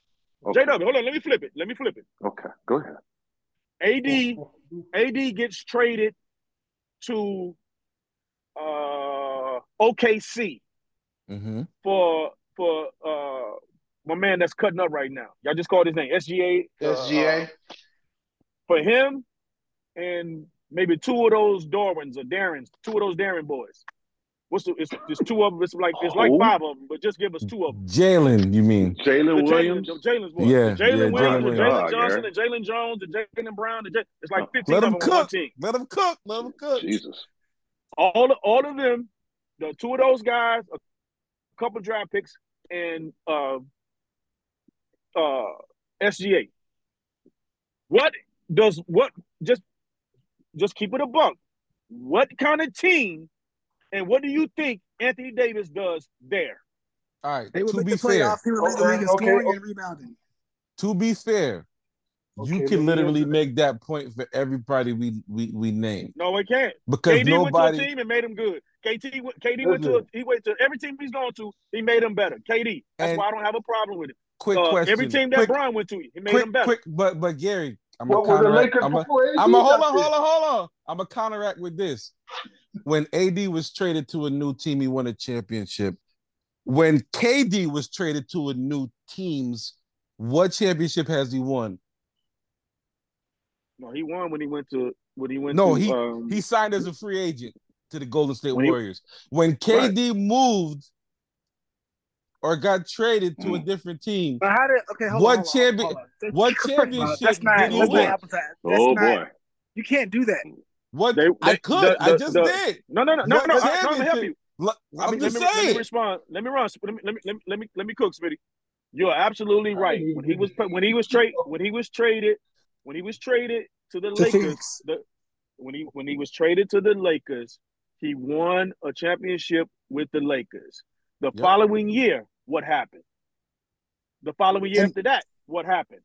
Okay. JW, hold on. Let me flip it. Let me flip it. Okay. Go ahead. AD AD gets traded to uh OKC Mm-hmm. for for uh my man that's cutting up right now. Y'all just called his name SGA. uh, SGA. uh, for him and maybe two of those Darwins or Darrens, two of those Darren boys. What's the, it's, it's two of them. It's like it's like Who? five of them, but just give us two of them. Jalen, you mean? Jalen Jalen, Williams. Jalen's boys. Yeah, Jalen yeah, Williams, Jalen the Williams. Jalen Oh, Johnson, Gary. the Jalen Jones, and Jaylen Brown. The J- it's like fifteen Let of him them on one cook. team. Let him cook. Let him cook. Jesus. All all of them, the two of those guys, a couple draft picks, and uh, uh, SGA. What does what just just keep it a buck? What kind of team, and what do you think Anthony Davis does there? All right. They To be the fair, playoffs. He would lead the Okay, okay, scoring okay. and rebounding. to be fair, Okay, you can literally make that point for everybody we we we name No, it can't. because KD went to a nobody. team and made him good. KT KD went to a, he went to every team he's gone to. He made him better. KD. That's And- why I don't have a problem with it. Quick Uh, question. every team that quick, Brian went to, he made quick, him better. quick, but but Gary, I'm a What were the. Lakers I'm a, before AD? I'm a hold on, hold on, hold on. I'm a counteract with this. When AD was traded to a new team, he won a championship. When KD was traded to a new teams, what championship has he won? No, he won when he went to when he went No, to he- um, He signed as a free agent to the Golden State When he- Warriors. When KD moved or got traded to a mm. different team, But how did okay? Hold What on, hold on, champion- hold on. what First of all, championship That's not. did he That's win? not apples to apples. That's Oh not. boy. You can't do that. what They- I could, the- I just the- did. No, no, no, no, What no. I, no, I'm gonna help you. Look, I I'm mean, just let me, let me saying. respond. Let me run. Let me let me let me let me, let me cook, Smitty. You're absolutely right. When he was when he was traded when he was traded when he was traded to the To Lakers, the, when he when he was traded to the Lakers, he won a championship with the Lakers. The Yep. following year, what happened? The following year And- after that, what happened?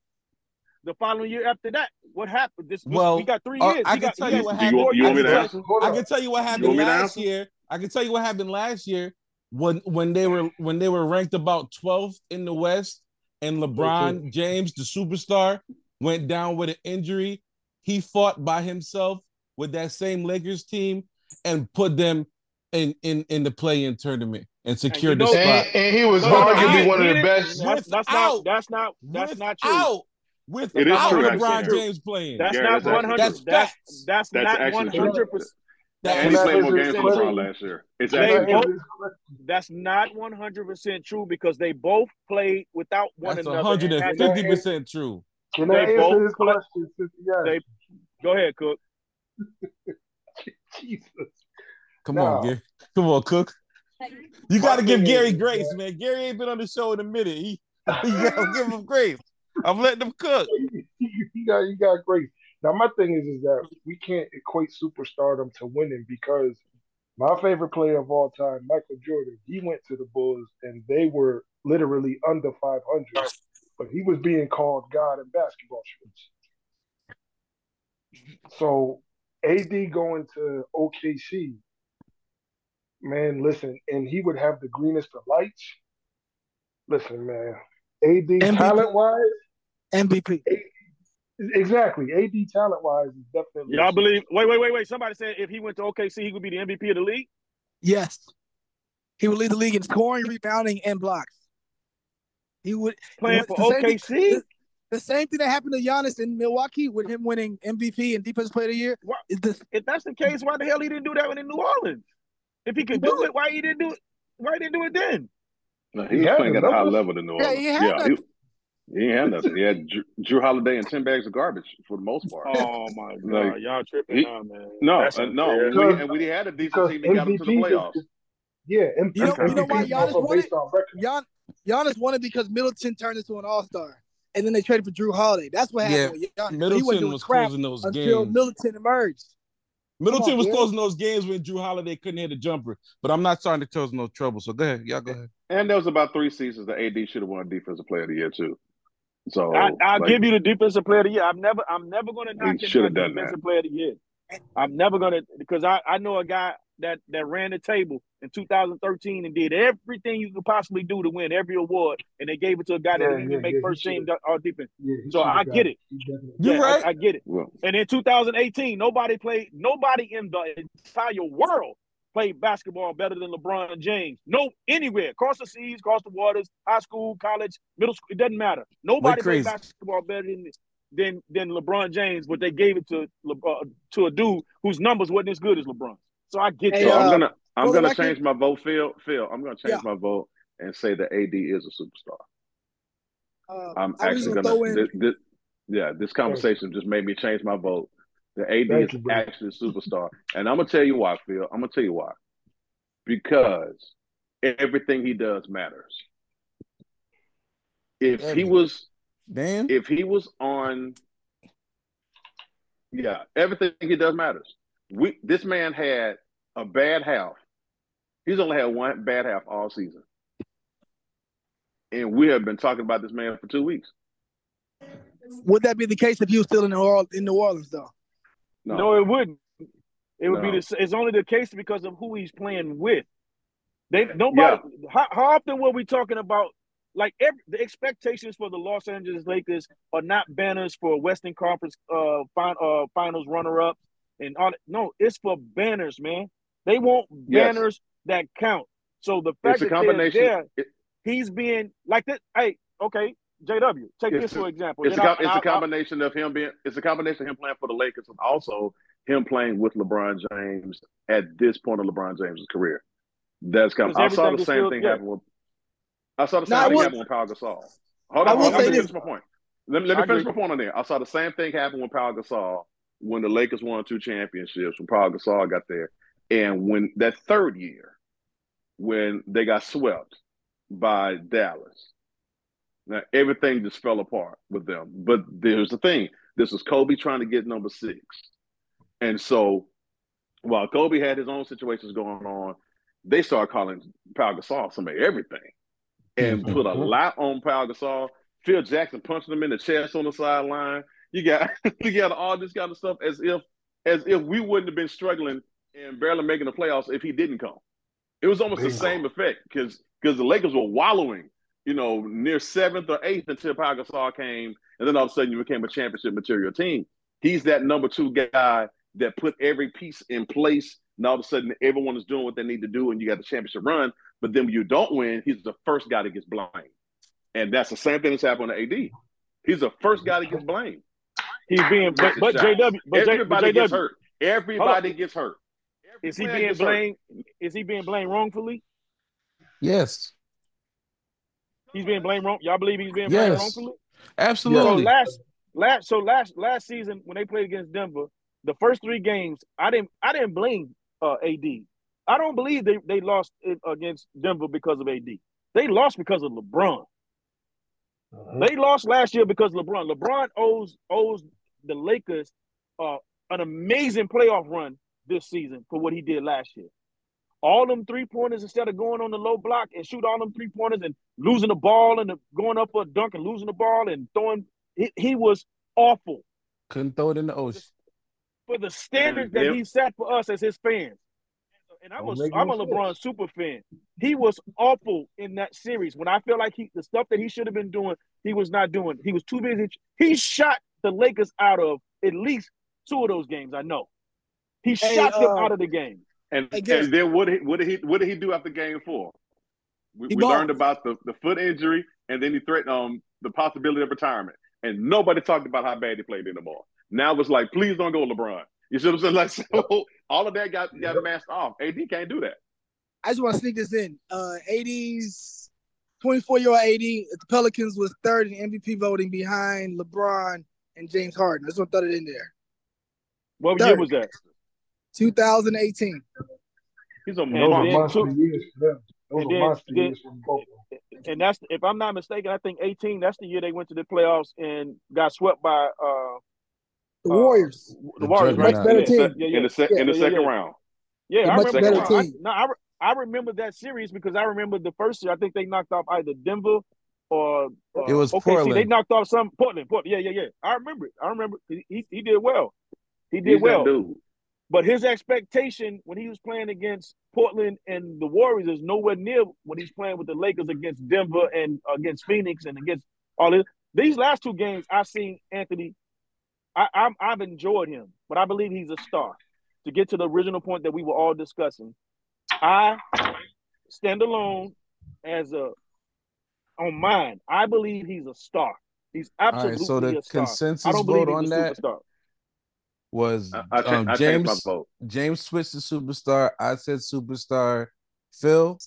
The following year after that, what happened? This, Well, we got three uh, years. I can got, tell you got what you, happened. four you want me years to I left. answer? Hold I can tell you what happened want me to last year. I can tell you what happened last year when when they were when they were ranked about 12th in the West, and LeBron James, the superstar, went down with an injury. He fought by himself with that same Lakers team and put them in in in the play-in tournament and secured you the know- spot. And, and he was No, no, arguably one of the didn't- best. That's, that's not. That's not. That's not true. Without without It is true, LeBron actually. James playing. That's Gary, not that's one actually hundred. true. That's That's that's, That's not actually one true. hundred percent. That And he is Can I played more games this than LeBron last year. It's They Can I actually both- answer this question? That's not one hundred percent true because they both played without one that's another. and had to- 150 percent true. Can I answer both this question? Since you they- Go ahead, Cook. Jesus. Come No. on, Gary. Come on, Cook. You got to give Gary is, grace, man. Gary ain't been on the show in a minute. He, you got to give him grace. I'm letting him cook. you got you got great. Now my thing is is that we can't equate superstardom to winning because my favorite player of all time, Michael Jordan, he went to the Bulls and they were literally under 500, but he was being called God in basketball shorts. So AD going to OKC, man, listen, and he would have the greenest of lights. Listen, man, AD MVP. talent wise, MVP. exactly. AD talent wise is definitely. Y'all believe? Wait, wait, wait, wait. Somebody said if he went to OKC, he would be the MVP of the league. Yes. He would lead the league in scoring, rebounding, and blocks. He would Playing It's for the same thing- OKC. the same thing that happened to Giannis in Milwaukee with him winning MVP and Defensive Player of the Year. What? Is this If that's the case, why the hell he didn't do that one in New Orleans? If he could do it, why he didn't do it? Why he didn't do it then? No, he was Yeah, playing at a high level in New Yeah, he had yeah, nothing. he, he ain't had nothing. He had Jrue, Jrue Holiday and ten bags of garbage for the most part. Oh my god, Like, y'all tripping he- now, man. no, uh, no, and we, Because- and we had a decent because team that got them to the playoffs. is- yeah, M- You know- MVP you know why is Giannis also won it? Gian, Giannis won it because Middleton turned into an All Star, and then they traded for Jrue Holiday. That's what happened with Giannis. he Middleton wasn't doing was crap closing those until games. Middleton emerged. Middleton on, was Gary. closing those games when Jrue Holiday couldn't hit a jumper. But I'm not starting to cause no trouble. So go ahead. Y'all go ahead. And there was about three seasons that AD should have won Defensive Player of the Year too. So I, I'll like, give you the defensive player of the year. I'm never, I'm never going to knock him should for have done defensive player of the year. I'm never going to because I, I know a guy that that ran the table in 2013 and did everything you could possibly do to win every award, and they gave it to a guy that Yeah, didn't even yeah, make yeah, first team all defense. Yeah, So I get it. He definitely- You Yeah, right. I, I get it. well, And in 2018, nobody played, nobody in the entire world played basketball better than LeBron James. No, anywhere, across the seas, across the waters, high school, college, middle school, it doesn't matter. Nobody played basketball better than than than LeBron James, but they gave it to Le- uh, to a dude whose numbers wasn't as good as LeBron. So I get Hey, so that. I'm uh, gonna I'm gonna record- change my vote, Phil. Phil, I'm gonna change Yeah. my vote and say that AD is a superstar. Uh, I'm I actually gonna gonna. in. This, this, yeah, this conversation just made me change my vote. The AD Thank is you, actually a superstar, and I'm gonna tell you why, Phil. I'm gonna tell you why. Because everything he does matters. If he was, Dan? if he was on, yeah, everything he does matters. We this man had a bad half. He's only had one bad half all season, and we have been talking about this man for two weeks. Would that be the case if he was still in New Orleans, in New Orleans though? No, No, it wouldn't. It would No. be the. It's only the case because of who he's playing with. They nobody. How, how often were we talking about? Like every, the expectations for the Los Angeles Lakers are not banners for Western Conference uh, fin, uh finals runner up and all. that. No, it's for banners, man. They want Yes. banners that count. So the fact it's a that they're combination. there, it- he's being like this. Hey, okay, JW, take this a- for example. It's a, Then I- com- it's I- a combination of him being it's a combination of him playing for the Lakers and also him playing with LeBron James at this point of LeBron James' career. That's come. Because I saw the same still- thing yeah. happen with. I saw the same I thing will- happen with Paul Gasol. Hold I on, will hold on, let say me this. finish my point. Let me, let me I finish agree. my point on there. I saw the same thing happen with Paul Gasol when the Lakers won two championships when Paul Gasol got there, and when that third year when they got swept by Dallas. Now everything just fell apart with them. But there's the thing: this was Kobe trying to get number six, and so while Kobe had his own situations going on, they started calling Pau Gasol some of everything, and mm-hmm. put a lot on Pau Gasol. Phil Jackson punching him in the chest on the sideline. You got you got all this kind of stuff as if as if we wouldn't have been struggling and barely making the playoffs if he didn't come. It was almost the same effect because because the Lakers were wallowing, you know, near seventh or eighth until Pau Gasol came, and then all of a sudden you became a championship material team. He's that number two guy that put every piece in place. And all of a sudden everyone is doing what they need to do, and you got the championship run. But then when you don't win, he's the first guy that gets blamed, and that's the same thing that's happened to AD. He's the first guy that gets blamed. He's being, but, but JW, but, J, but Everybody gets hurt. Everybody gets hurt. Every is he being gets hurt. blamed? Is he being blamed wrongfully? Yes. He's being blamed wrong. Y'all believe he's being blamed Yes. wrongfully? So Absolutely. last, last, so last, last season when they played against Denver, the first three games, I didn't, I didn't blame uh, AD. I don't believe they they lost it against Denver because of AD. They lost because of LeBron. They lost last year because LeBron. LeBron owes owes the Lakers uh, an amazing playoff run this season for what he did last year. All them three pointers instead of going on the low block and shoot all them three pointers and losing the ball and going up for a dunk and losing the ball and throwing. He, he was awful Couldn't throw it in the ocean. for the standards that if- he set for us as his fans. And I'm Don't a, make I'm no a sense. LeBron super fan. He was awful in that series. When I feel like he the stuff that he should have been doing, he was not doing. He was too busy. He shot the Lakers out of at least two of those games. I know. He Hey, shot them uh, out of the game. And guess- and then what did he, what did he what did he do after game four? We, we learned about the, the foot injury, and then he threatened um the possibility of retirement. And nobody talked about how bad he played anymore. Now it's like, please don't go, LeBron. You see what I'm saying? Like so, all of that got got masked off. AD can't do that. I just want to sneak this in. Uh, AD's, 24 year old AD. The Pelicans was third in MVP voting behind LeBron and James Harden. I just want to throw that in there. What third. year was that? 2018. He's a And Those monster. are then monster two- years for them. Those and then- then- years for both of them. And that's if I'm not mistaken, I think 18. That's the year they went to the playoffs and got swept by uh The uh, Warriors. the The Warriors. Much right? better Yeah, team. Yeah, yeah, In the sec- Yeah, in the yeah, second yeah. round. Yeah, A I much remember. better that. I, team. no, I, re- I remember that series because I remember the first year. I think they knocked off either Denver or uh, It was OKC. They knocked off some Portland. Portland. Yeah, yeah, yeah. I remember it. I remember. He, he, he did well. He did He's well. that dude. But his expectation when he was playing against Portland and the Warriors is nowhere near when he's playing with the Lakers against Denver and against Phoenix and against all this. These last two games, I've seen Anthony. I, I'm, I've enjoyed him, but I believe he's a star. To get to the original point that we were all discussing, I stand alone as a on mine. I believe he's a star. He's All absolutely right. So the a star. Consensus vote on that superstar. was I, I, um, changed, I changed my James. vote. James switched to superstar. I said superstar. Phil.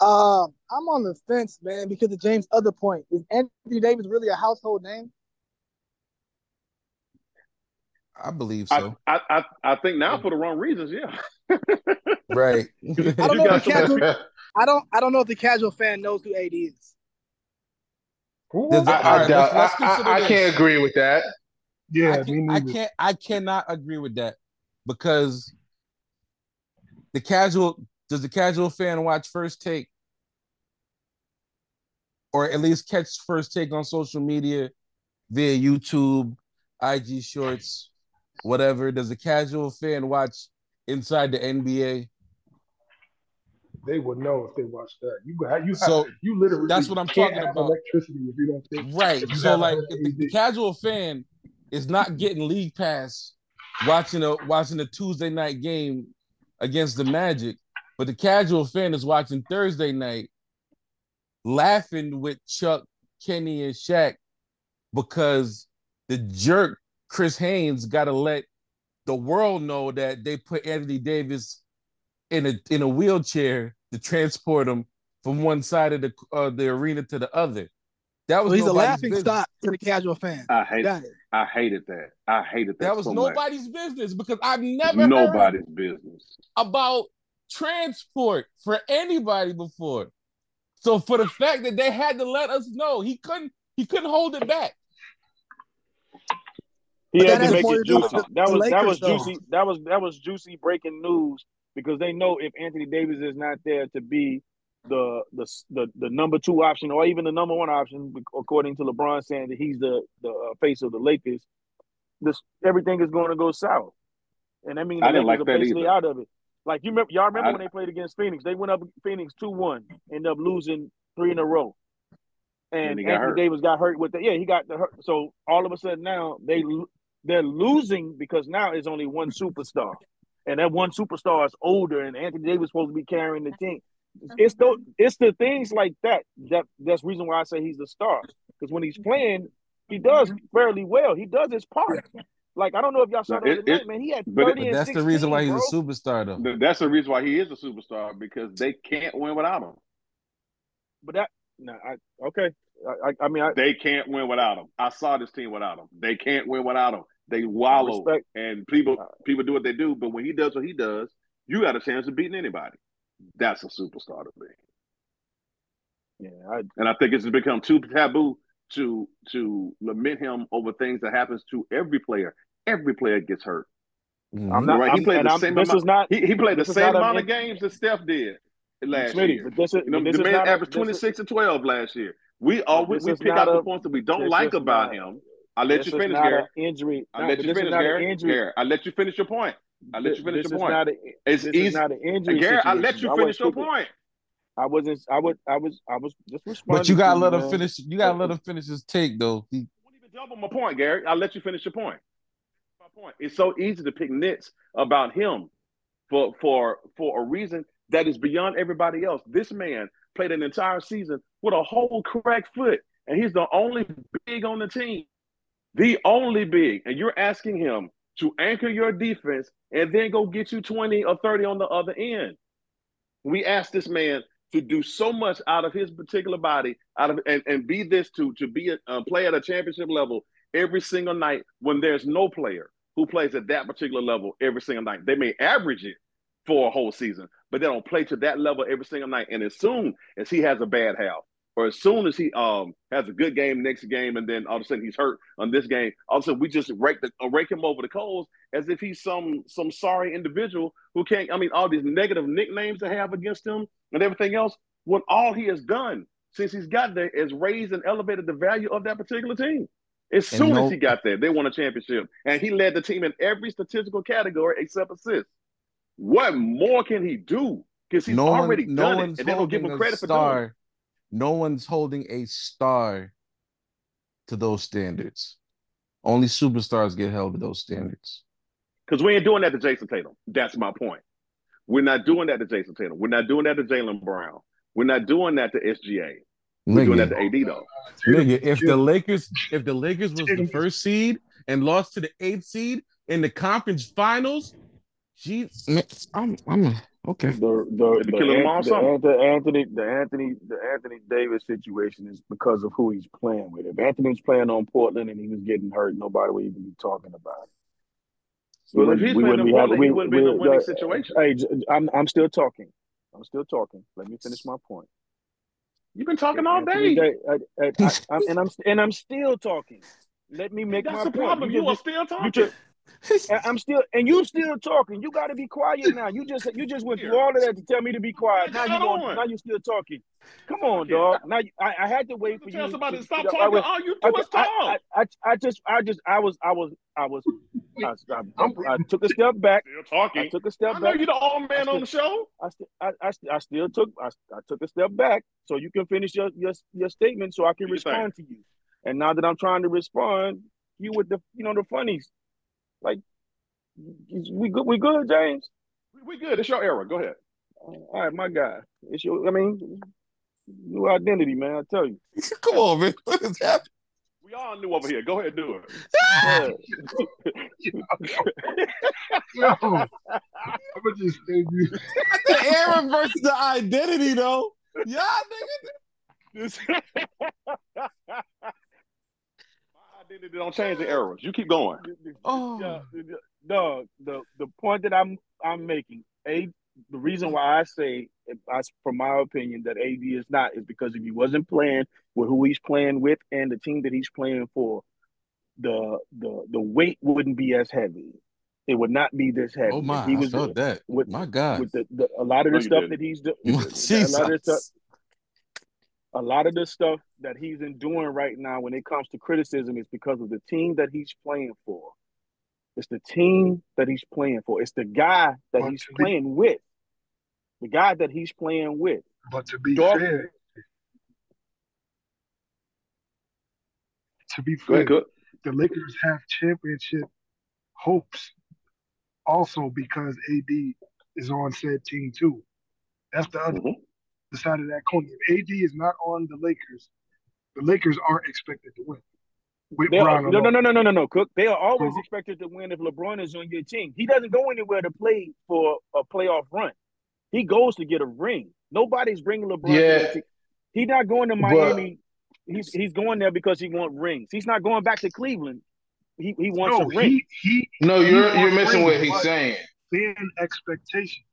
Um, I'm on the fence, man, because of James' other point. Is Anthony Davis really a household name? I believe so. I, I, I think now for the wrong reasons, yeah. right. I don't know if the casual. I don't. I don't know if the casual fan knows who AD is. Who? Does it- I, I doubt. let's- let's I, I, consider I this. can't agree with that. yeah, I, me can, I can't. I cannot agree with that because the casual does the casual fan watch first take or at least catch first take on social media via YouTube, IG Shorts, whatever. Does a casual fan watch inside the NBA? They would know if they watched that. You got you. So, have, you literally. that's what I'm talking about. Electricity if you don't think. Right. So like if the, the casual fan is not getting league pass watching a watching a Tuesday night game against the Magic, but the casual fan is watching Thursday night laughing with Chuck, Kenny, and Shaq because the jerk Chris Haynes gotta let the world know that they put Anthony Davis in a in a wheelchair to transport him from one side of the uh, the arena to the other. That was So he's a laughing business. stock to the casual fan. I hate Got it. I hated that. I hated that. That was so much. nobody's business because I've It's never heard nobody's business. about transport for anybody before. So for the fact that they had to let us know, he couldn't he couldn't hold it back. He But had to make it to do with juicy. the- That the was that Lakers, was though. juicy. That was that was juicy breaking news because they know if Anthony Davis is not there to be the the the, the number two option or even the number one option, according to LeBron saying that he's the the uh, face of the Lakers, this everything is going to go south, and I mean the I didn't Lakers like are that basically either. out of it. Like you remember, y'all remember I- when they played against Phoenix? They went up Phoenix two one, ended up losing three in a row, and And he got Anthony hurt. Davis got hurt with the yeah he got the hurt. So all of a sudden now they lo- they're losing because now it's only one superstar, and that one superstar is older, and Anthony Davis supposed to be carrying the team. It's the it's the things like that that that's the reason why I say he's a star because when he's playing, he does fairly well. He does his part. Like I don't know if y'all saw No, the it- other night, man. He had but it- thirty But and that's 16, the reason why he's bro. a superstar, though. That's the reason why he is a superstar because they can't win without him. But that no, I okay. I, I, I mean, I They can't win without him. I saw this team without him. They can't win without him. They wallow, respect. and people people do what they do. But when he does what he does, you got a chance of beating anybody. That's a superstar to me. Yeah, I, And I think it's become too taboo to to lament him over things that happens to every player. Every player gets hurt. Mhm. I'm not. Right? He I'm, played the I'm, same this amount- is not. He, he played the same amount of games that Steph did last Smitty, year. but this is You know, this the is man not averaged 26 and 12 last year. We all we, we pick not out the points that we don't like about not- him. I let this you finish, Gary. injury. I no, let but you finish, Gary. Gary. I let you finish your point. I let you finish this your point. Not a, It's this easy. is not an injury. Gary, I let you finish your wasn't point. I wasn't. I would. I was. I was just responding. But you gotta to let him man. finish. You gotta let him finish his take, though. He, Don't even double my point, Gary. I'll let you finish your point. My point. It's so easy to pick nits about him for for for a reason that is beyond everybody else. This man played an entire season with a whole cracked foot, and he's the only big on the team. The only big. And you're asking him to anchor your defense and then go get you 20 or 30 on the other end. We asked this man to do so much out of his particular body, out of and, and be this to to be a, a play at a championship level every single night when there's no player who plays at that particular level every single night. They may average it for a whole season, but they don't play to that level every single night. And as soon as he has a bad half, or as soon as he um has a good game next game, and then all of a sudden he's hurt on this game, all of a sudden we just rake the uh, rake him over the coals as if he's some some sorry individual who can't. I mean, all these negative nicknames they have against him and everything else. When all he has done since he's got there is raised and elevated the value of that particular team. As soon no- as he got there, they won a championship, and he led the team in every statistical category except assists. What more can he do? Because he's no one, already no done it, and they don't give him credit for doing it. No one's holding a star to those standards. Only superstars get held to those standards. Because we ain't doing that to Jayson Tatum. That's my point. We're not doing that to Jayson Tatum. We're not doing that to Jaylen Brown. We're not doing that to SGA. We're doing that to AD though. nigga, if the Lakers, if the Lakers was the first seed and lost to the eighth seed in the conference finals, geez, I'm, I'm okay. The the, They the, kill An- the. Anthony, Anthony the Anthony the Anthony Davis situation is because of who he's playing with. If Anthony was playing on Portland and he was getting hurt, nobody would even be talking about it. We Well, if wouldn't- he's we playing wouldn't in be having- Portland, he we- wouldn't be in a winning situation. Hey, j- I'm I'm still talking. I'm still talking. Let me finish my point. You've been talking all Anthony day. Da- I, I, I, I'm, and I'm and I'm still talking. Let me make That's my the point. problem. You, are just- still you talking. just- I- I'm still, and you're still talking. You got to be quiet now. You just, you just went through all of that to tell me to be quiet. Now you going, now you still talking. Come on, Okay. dog. Now you, I, I had to wait for Tell you. somebody to stop you know, talking. was- All oh, you I, do is talk. I, I, I just, I just, I was, I was, I was, I, I, I took a step back. Still I talking. took a step I know back. you're the old man I on the show. I, st- I, I, I still took I, I took a step back so you can finish your your, your statement so I can respond to you. And now that I'm trying to respond, you with the you know the funnies, like we good we good James. We, we good. It's your era. Go ahead. All right, my guy. It's your I mean new identity, man. I tell you. Come on, man. What is happening? We all knew over here. Go ahead, do it. Yeah. Yo, I'm gonna just send you. The era versus the identity, though. Yeah, nigga. My identity don't change the eras. You keep going. Oh, Yeah, the the the point that I'm I'm making, a the reason why I say, I, from my opinion, that AD is not is because if he wasn't playing with who he's playing with and the team that he's playing for, the the the weight wouldn't be as heavy. It would not be this heavy. oh If my! he I was felt that. with My God. with the, the a lot of the you stuff didn't. that he's doing. My A lot of the stuff Jesus. A lot of the stuff that he's enduring right now when it comes to criticism is because of the team that he's playing for. It's the team that he's playing for. It's the guy that But he's to be- playing with. The guy that he's playing with. But to be fair, to be fair, the Lakers have championship hopes also because AD is on said team too. That's the other mm-hmm. Mhm. side of that coin. If AD is not on the Lakers, the Lakers aren't expected to win. With are, no, no, no, no, no, no, no, Cook. They are always expected to win if LeBron is on your team. He doesn't go anywhere to play for a playoff run. He goes to get a ring. Nobody's bringing LeBron Yeah. their. He's not going to But- Miami. he's he's going there because he wants rings. He's not going back to Cleveland. He he wants No, a ring. he he No, you're wants you're missing rings, what he's saying. Then expectations,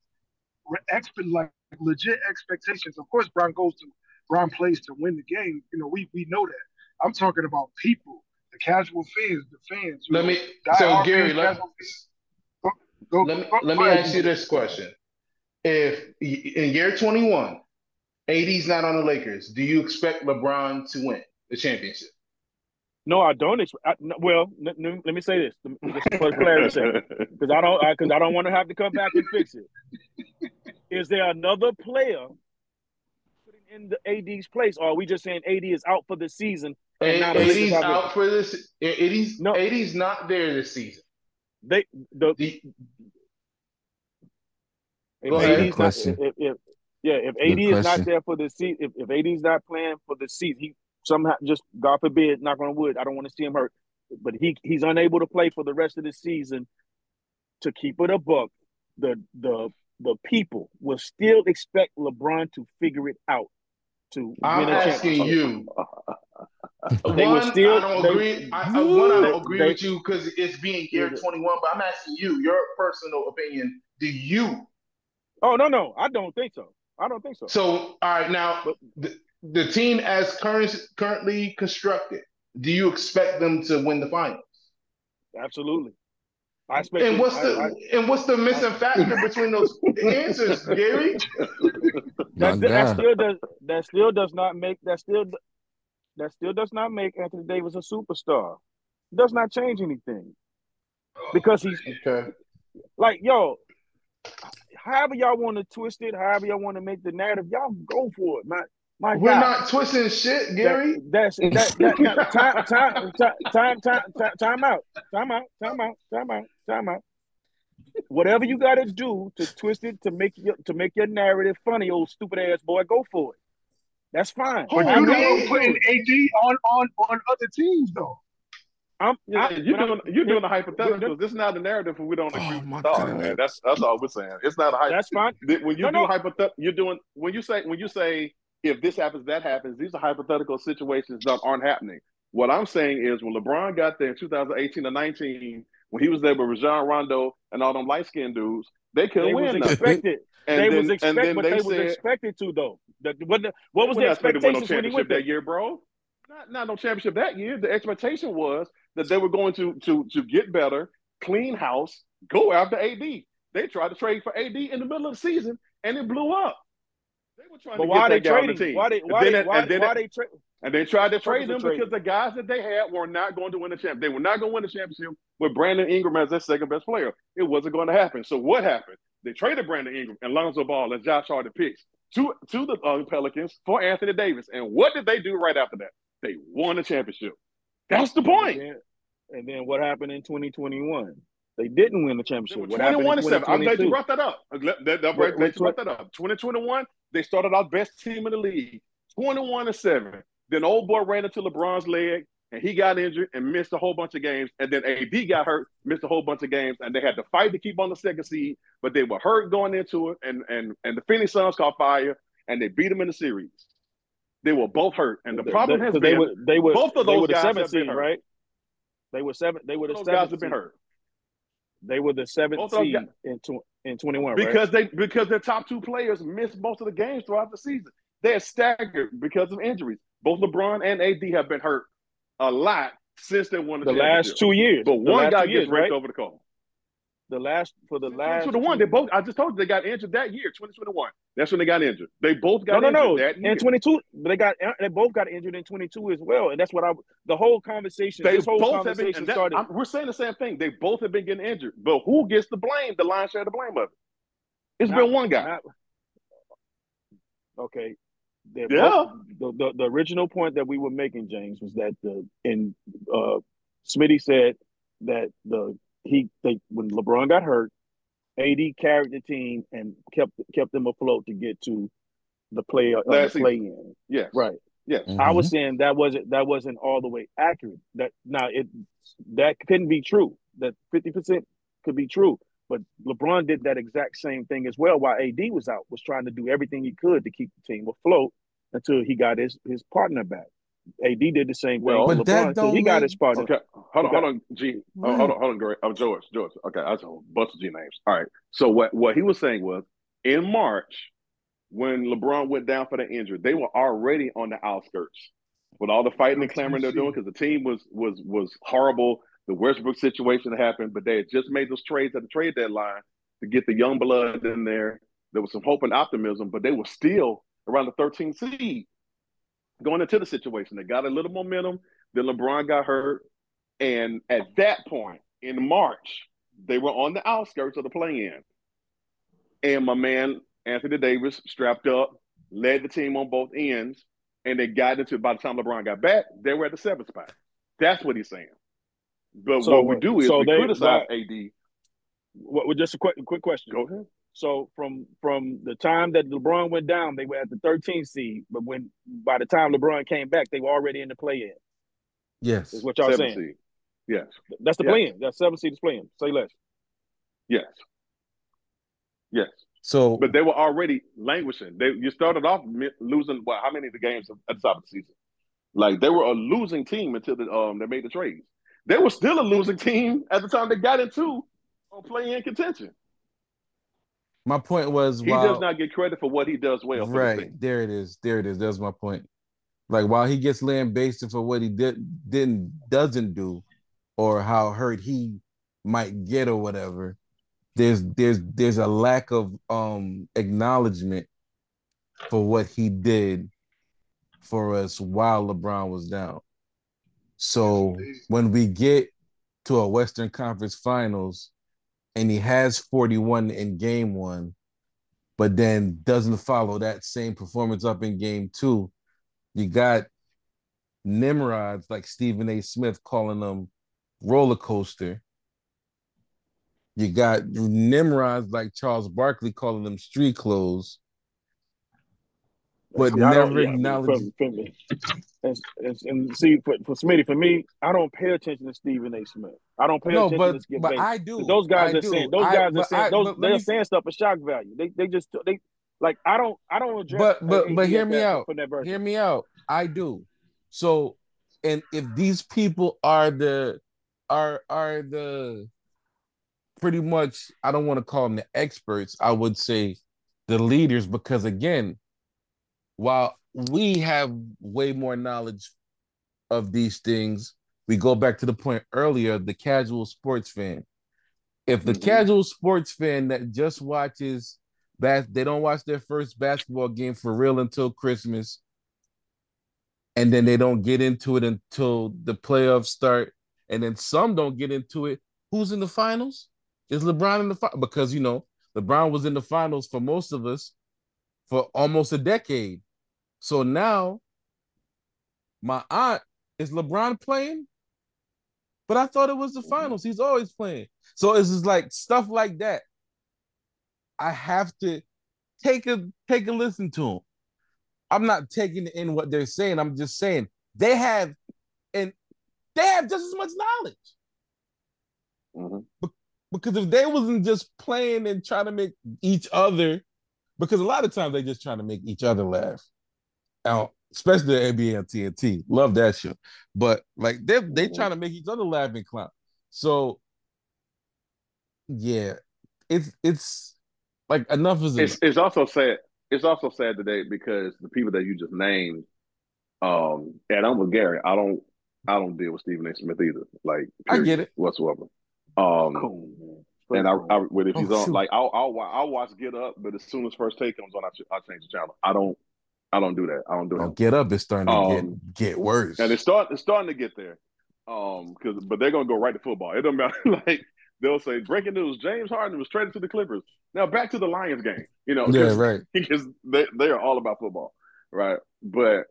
Re- expe- like legit expectations. Of course, Bron goes to Bron plays to win the game. You know, we we know that. I'm talking about people, the casual fans, the fans. Let know, me. So Gary, let, casual fans. Go, go, let me go- let me ask you this question: If in year 21, AD's not on the Lakers, do you expect LeBron to win the championship? No, I don't. Ex- I, no, well, n- n- let me say this just for clarity's sake, because I don't because I, don't want to have to come back and fix it. Is there another player putting in the AD's place, or are we just saying AD is out for the season? And A- now AD's have a- out for this. AD's No. AD's not there this season. They the The- if Go ahead. AD's not, Question. if, if yeah, if Good AD is not there for the season, if, if AD is not playing for the season, he somehow just God forbid, knock on wood, I don't want to see him hurt, but he he's unable to play for the rest of the season. To keep it a buck, the the the people will still expect LeBron to figure it out to I'm win a asking you. They one, still- I don't they- agree. I, I, one, I don't agree they- with you because it's being year 21. But I'm asking you, your personal opinion. Do you? Oh no, no, I don't think so. I don't think so. So, all right, now But- the, the team as current, currently constructed, do you expect them to win the finals? Absolutely. I expect. And what's the I- and what's the missing factor between those answers, Gary? That, that still does that still does not make that still that still does not make Anthony Davis a superstar. Does not change anything because he's Okay. like yo. However y'all want to twist it, however y'all want to make the narrative, y'all go for it. My my We're God. not twisting shit, Gary. That, that's that, that, that time, time, time, time, time, time out, time out, time out, time out, time out. Whatever you got to do to twist it to make your to make your narrative funny, old stupid ass boy, go for it. That's fine. But Oh, you man. don't putting AD on on on other teams though. I'm, Yeah, I, you're doing I'm- you're doing a but- hypothetical. This is not a narrative when we don't oh, agree Oh, with my the God. man. That's that's all we're saying. It's not a hypothetical. That's fine. When you No, do no. hypothet, you're doing when you say when you say if this happens, that happens. These are hypothetical situations that aren't happening. What I'm saying is when LeBron got there in 2018 or 19, when he was there with Rajon Rondo and all them light skinned dudes, they couldn't They win nothing. expected. And they then, was expected, but they they, was said, expected to though. That what, the, what was the not expected to win no when he championship went that year, bro. Not, not no championship that year. The expectation was that they were going to to to get better, clean house, go after AD. They tried to trade for AD in the middle of the season, and it blew up. They were trying But to why get they that guy on the trading? Why they why they why, and why they tra- and they tried to What's trade them because the guys that they had were not going to win the champ. They were not going to win the championship with Brandon Ingram as their second best player. It wasn't going to happen. So what happened? They traded Brandon Ingram and Lonzo Ball and Josh Hart picks to to the uh, Pelicans for Anthony Davis. And what did they do right after that? They won the championship. That's the point. And then, and then what happened in 2021? They didn't win the championship. What happened 21 in and 7. I'm glad you brought that up. I'm glad, that, that, What- glad you brought that up. 2021, they started out best team in the league, 21 and 7. Then old boy ran into LeBron's leg and he got injured and missed a whole bunch of games. And then AD got hurt, missed a whole bunch of games, and they had to fight to keep on the second seed, but they were hurt going into it. And and and the Phoenix Suns caught fire and they beat them in the series. They were both hurt. And the problem has Because been they were they were both of those were the guys seventh have been seed, hurt. right? They were seven. They were the those guys have been hurt. They were the seventh Both of those seed guys- in tw- in 21, right? because they because their top two players missed most of the games throughout the season. They're staggered because of injuries. Both LeBron and AD have been hurt a lot since they won the, the last two years. But The one guy gets years, raked right? over the call. The last for the last the one they both. I just told you they got injured that year, 2021. That's when they got injured. They both got no, injured no. that year. In 22, they got they both got injured in 22 as well, and that's what I. The whole conversation, They this whole both have been. conversation that- started. I'm- we're saying the same thing. They both have been getting injured, but who gets the blame? The line share the blame of it. It's Not- been one guy. not- okay. They're Yeah. both- the, the the original point that we were making, James, was that the in uh Smitty said that the he they when LeBron got hurt, AD carried the team and kept kept them afloat to get to the play uh, the play in. Yes. Right. Yes. I was saying that wasn't that wasn't all the way accurate. That now it that couldn't be true. That fifty percent could be true, but LeBron did that exact same thing as well. While AD was out, was trying to do everything he could to keep the team afloat until he got his his partner back. AD did the same Well, thing. But with that LeBron until he don't got his partner. Okay, hold on, hold on, G. Oh, hold on, hold on, Gary. Oh, George, George. Okay, I just a bunch of G names. All right. So what what he was saying was in March, when LeBron went down for the injury, they were already on the outskirts with all the fighting and clamoring they're doing because the team was was was horrible. The Westbrook situation happened, but they had just made those trades at the trade deadline to get the young blood in there. There was some hope and optimism, but they were still around the 13th seed going into the situation. They got a little momentum. Then LeBron got hurt. And at that point in March, they were on the outskirts of the play in. And my man, Anthony Davis, strapped up, led the team on both ends. And they got into, by the time LeBron got back, they were at the seventh spot. That's what he's saying. But So- what we do is so we they- criticize AD. What, just a quick quick question. Go ahead. So from from the time that LeBron went down, they were at the 13th seed. But when by the time LeBron came back, they were already in the play in. Yes. Is what y'all Seventh saying? seed. Yes. That's the Yes. play in. That's seven seed is playing. Say less. Yes. Yes. So But they were already languishing. They you started off losing what? How many of the games at the top of the season? Like they were a losing team until the, um they made the trades. They were still a losing team at the time they got into on play-in contention. My point was He while, does not get credit for what he does well. Right there it is. There it is. That's my point. Like while he gets lambasted for what he did didn't doesn't do, or how hurt he might get or whatever, there's there's there's a lack of um acknowledgement for what he did for us while LeBron was down. So when we get to a Western Conference Finals and he has 41 in game one, but then doesn't follow that same performance up in game two, you got Nimrods like Stephen A. Smith calling them roller coaster. You got Nimrods like Charles Barkley calling them street clothes. But See, never yeah, acknowledge for- for me. And, and, and see, for, for Smitty, for me, I don't pay attention to Stephen A. Smith. I don't pay No, attention but to Skip but Bayless. I do. 'Cause Those guys I are do. saying those I- guys are saying I- those they're me- saying stuff for shock value. They they just they like I don't I don't address but but but hear me out from that version. hear me out i do so and if these people are the are are the pretty much i don't want to call them the experts i would say the leaders because again while we have way more knowledge of these things we go back to the point earlier the casual sports fan if the Mhm. casual sports fan that just watches that they don't watch their first basketball game for real until Christmas, and then they don't get into it until the playoffs start, and then some don't get into it. Who's in the finals? Is LeBron in the final? Because you know LeBron was in the finals for most of us for almost a decade. So now, my aunt is LeBron playing, but I thought it was the finals. He's always playing. So it's just like stuff like that. I have to take a take a listen to them. I'm not taking in what they're saying. I'm just saying they have and they have just as much knowledge. Mhm. Because if they wasn't just playing and trying to make each other, because a lot of times they just trying to make each other laugh. Now, especially the NBA and TNT. Love that show. But like they they trying to make each other laugh and clown. So yeah, it's it's like enough is enough. It's it's also sad. It's also sad today because the people that you just named, um, and I'm with Gary. I don't I don't deal with Stephen A. Smith either. Like I get it. whatsoever. Um, Cool, and I, I phone. with if Oh, he's on shoot. like I'll, I'll I'll watch Get Up, but as soon as first take comes on, I, ch- I change the channel. I don't I don't do that. I don't do Oh, that. get up It's starting to Um, get get worse. And it's start it's starting to get there. Um, because but they're gonna go right to football. It don't matter. like they'll say breaking news: James Harden was traded to the Clippers. Now back to the Lions game. You know, yeah, right. because they they are all about football, right? But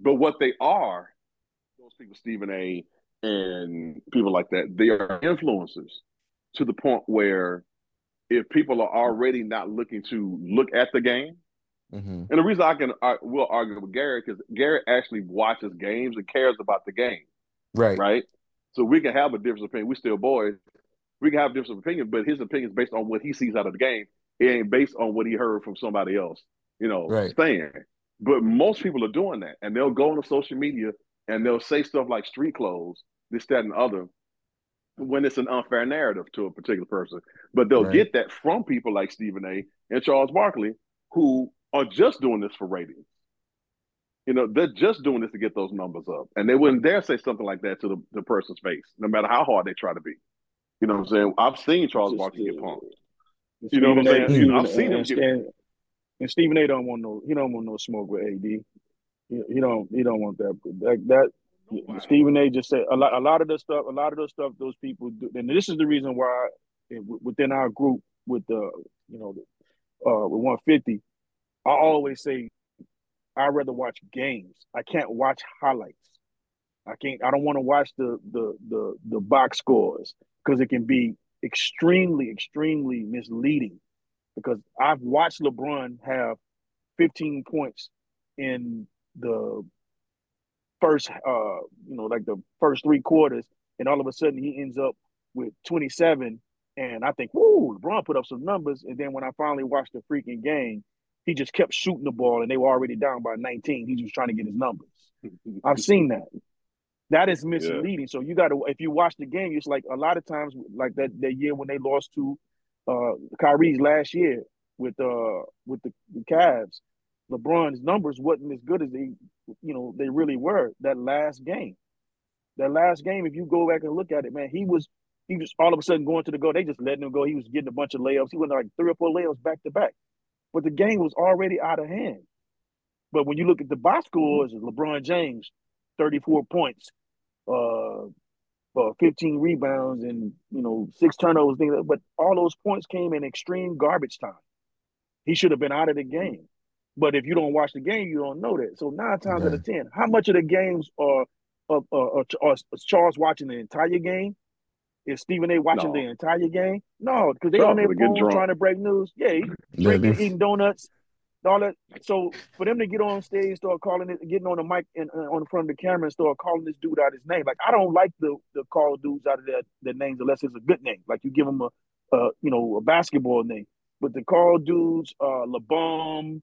but what they are, those people, Stephen A. and people like that, they are influencers to the point where if people are already not looking to look at the game, hmm and the reason I can I will argue with Gary because Gary actually watches games and cares about the game, Right. right? So we can have a different opinion. We still boys. We can have a different opinion, but his opinion is based on what he sees out of the game. It ain't based on what he heard from somebody else, you know, Right. saying. But most people are doing that, and they'll go on social media and they'll say stuff like street clothes, this, that, and the other, when it's an unfair narrative to a particular person. But they'll Right. get that from people like Stephen A. and Charles Barkley, who are just doing this for ratings. You know, they're just doing this to get those numbers up. And they wouldn't dare say something like that to the, the person's face, no matter how hard they try to be. You know what I'm saying? I've seen Charles Just, Barkley get punked. You know what I'm Stephen A- saying? I've seen him and, get- and, and Stephen A. don't want no. He don't want no smoke with AD. He, he don't. He don't want that. That. that Stephen A. just said a lot. A lot of the stuff. A lot of the stuff those people do. And this is the reason why within our group with the you know the, uh with 150, I always say I'd rather watch games. I can't watch highlights. I can't. I don't want to watch the the the the box scores because it can be extremely extremely misleading. Because I've watched LeBron have 15 points in the first, uh, you know, like the first three quarters, and all of a sudden he ends up with 27, and I think, whoo, LeBron put up some numbers, and then when I finally watched the freaking game, he just kept shooting the ball, and they were already down by 19. He was trying to get his numbers. I've seen that. That is misleading. So you got to, if you watch the game, it's like a lot of times, like that that year when they lost to uh Kyrie's last year with uh with the, the Cavs, LeBron's numbers wasn't as good as they, you know, they really were that last game. That last game, if you go back and look at it, man, he was he was all of a sudden going to the goal. They just letting him go. He was getting a bunch of layups. He went like three or four layups back to back. But the game was already out of hand. But when you look at the box scores, LeBron James, 34 points, uh, uh, 15 rebounds, and you know six turnovers. Things, like- but all those points came in extreme garbage time. He should have been out of the game. But if you don't watch the game, you don't know that. So nine times out of ten, how much of the games are of uh, uh, are Charles watching the entire game? Is Stephen A. watching No. the entire game? No, because they No, on their get phone trying to break news. Yeah, he, Yeah, drinking, eating donuts, all that. So for them to get on stage, start calling it, getting on the mic and uh, on the front of the camera and start calling this dude out his name. Like I don't like the the call dudes out of their, their names unless it's a good name. Like you give them a, a you know a basketball name, but the call dudes, uh, LeBum,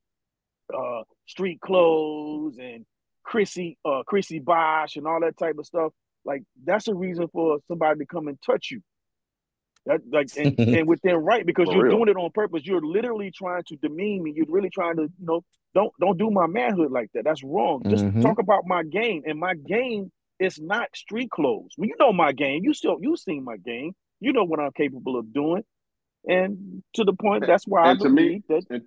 uh, Street Clothes, and Chrissy, uh, Chrissy Bosh, and all that type of stuff. Like that's a reason for somebody to come and touch you. That like and, and within right because For you're real. doing it on purpose. You're literally trying to demean me. You're really trying to, you know, don't don't do my manhood like that. That's wrong. Just Mhm. talk about my game. And my game is not street clothes. Well, you know my game. You still you seen my game. You know what I'm capable of doing. And to the point, that's why I And to me- believe that. and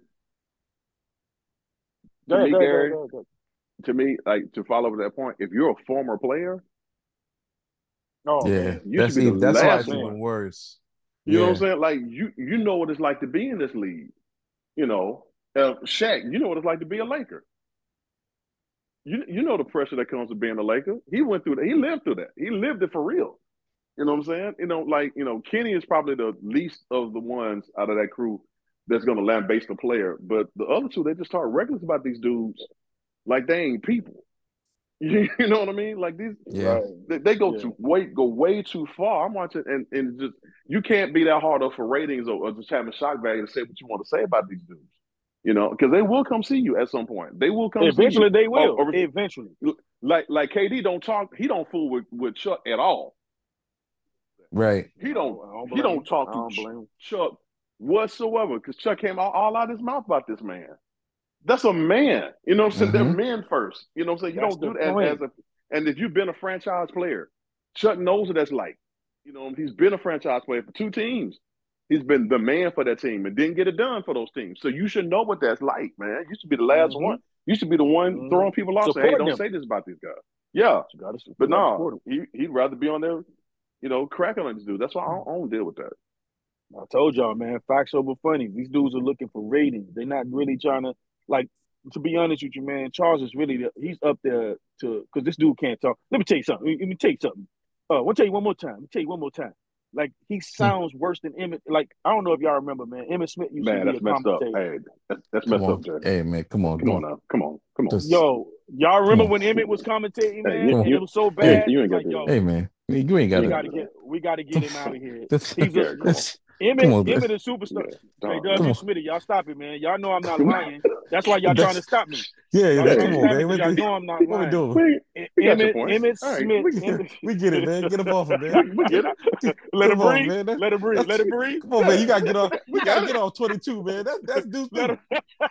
to ahead, me, ahead, Gary, go ahead, go ahead. to me, like to follow up that point, if you're a former player, Oh, yeah, man. that's even, that's why it's even worse. you know what I'm saying? Like you you know what it's like to be in this league. You know, uh, Shaq, you know what it's like to be a Laker. You you know the pressure that comes with being a Laker. He went through that. He lived through that. He lived it for real. You know what I'm saying? You know, like you know, Kenny is probably the least of the ones out of that crew that's going to land lambaste the player. But the other two, they just start reckless about these dudes, like they ain't people. You know what I mean? Like these, Yeah. Right. they, they go Yeah. too way go way too far. I'm watching and and just you can't be that hard up for ratings or, or just having shock value to say what you want to say about these dudes. You know, because they will come see you at some point. They will come Eventually, see they will. Oh, or- or- Eventually. like like KD don't talk. He don't fool with, with Chuck at all. Right. He don't. Don't he don't talk to don't Ch- Chuck whatsoever because Chuck came all, all out his mouth about this man. That's a man. You know what I'm saying? They're Mhm. men first. You know what I'm saying? You That's don't do that point. as a and if you've been a franchise player, Chuck knows what that's like. You know, he's been a franchise player for two teams. He's been the man for that team and didn't get it done for those teams. So you should know what that's like, man. You should be the last Mhm. one. You should be the one Mhm. throwing people off. Say, hey, don't them. say this about these guys. Yeah, but no, he he'd rather be on there, you know, cracking on this dude. That's why I don't, I don't deal with that. I told y'all, man, facts over funny. These dudes are looking for ratings. They're not really trying to like. To be honest with you, man, Charles is really the, he's up there to because this dude can't talk. Let me tell you something. Let me tell you something. Uh, I'll tell you one more time. Let me tell you one more time. Like he sounds worse than Emmitt. Like I don't know if y'all remember, man. Emmitt Smith used Man, to be that's a messed up. commentator. Hey, that's, that's Come messed on. up, Jay. Hey man, come on. Come on don't- now. Come on. Come on. Just- Yo, y'all remember when Emmitt was commentating, Hey, man, you- you- it was so Hey, bad. you ain't got like, to. yo, Hey man, you ain't gotta gotta get we gotta get him out of here. That's- He's Yeah, a come on. Emmitt, Come on, Emmitt man. is superstar. Yeah, Hey, dog. Doug, Come you on. Smitty, y'all stop it, man. Y'all know I'm not lying. That's why y'all That's- trying to stop me. Yeah, Y'all yeah, trying come on, stop me man. because What, y'all the- know I'm not what we lying. doing? We, we got your Emmitt, points. Emmitt All right, Smith, We get, Emmitt, we get it, man. Get him off him, man. we, we get it. let him off, breathe. man. That- Let him breathe. Let him breathe. Come on, man. You gotta get off. We We got gotta get off 22, man. That's that's due Let too. it,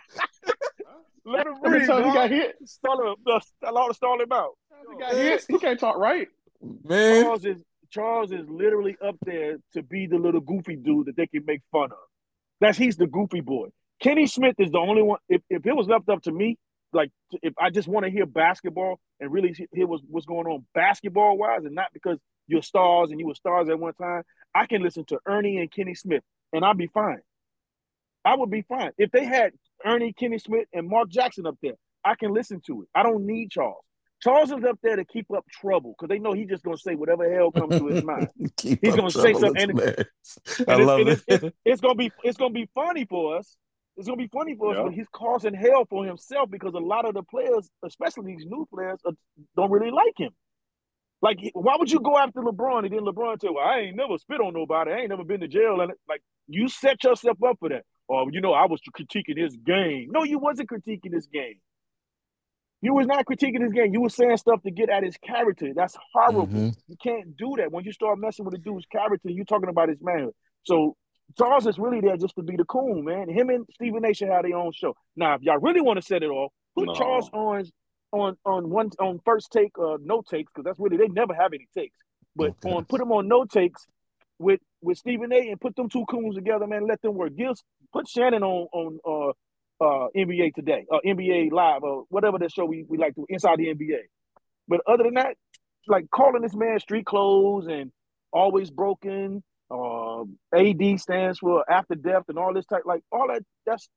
let him breathe, times he got hit? Stall him. uh, Allow to stall him out. He got hit. He can't talk right. Man, Charles is Charles is literally up there to be the little goofy dude that they can make fun of. That's he's the goofy boy. Kenny Smith is the only one. If, if it was left up to me, like if I just want to hear basketball and really hear what's, what's going on basketball wise, and not because you're stars and you were stars at one time, I can listen to Ernie and Kenny Smith and I'll be fine. I would be fine if they had Ernie, Kenny Smith, and Mark Jackson up there. I can listen to it. I don't need Charles. Charles is up there to keep up trouble because they know he's just gonna say whatever hell comes to his mind. He's gonna say trouble, something, man. I and it's, love and it's, it. it's, it's gonna be it's gonna be funny for us. It's gonna be funny for us, Yeah. but he's causing hell for himself because a lot of the players, especially these new players, uh, don't really like him. Like, why would you go after LeBron and then LeBron tell, "Well, I ain't never spit on nobody. I ain't never been to jail." And like, you set yourself up for that. Or you know, I was critiquing his game. No, you wasn't critiquing his game. You was not critiquing his game. You was saying stuff to get at his character. That's horrible. Mhm. You can't do that. When you start messing with a dude's character, you're talking about his manhood. So Charles is really there just to be the coon, man. Him and Stephen A should have their own show. Now, if y'all really want to set it off, put No. Charles on on on one on first take, uh, no takes, because that's really they never have any takes. But Okay. on put them on no takes with with Stephen A. and put them two coons together, man. Let them work. Give put Shannon on on uh uh NBA today, uh NBA live, or whatever the show we, we like to inside the NBA. But other than that, like calling this man street clothes and always broken. Uh, AD stands for after death and all this type, like all that. That's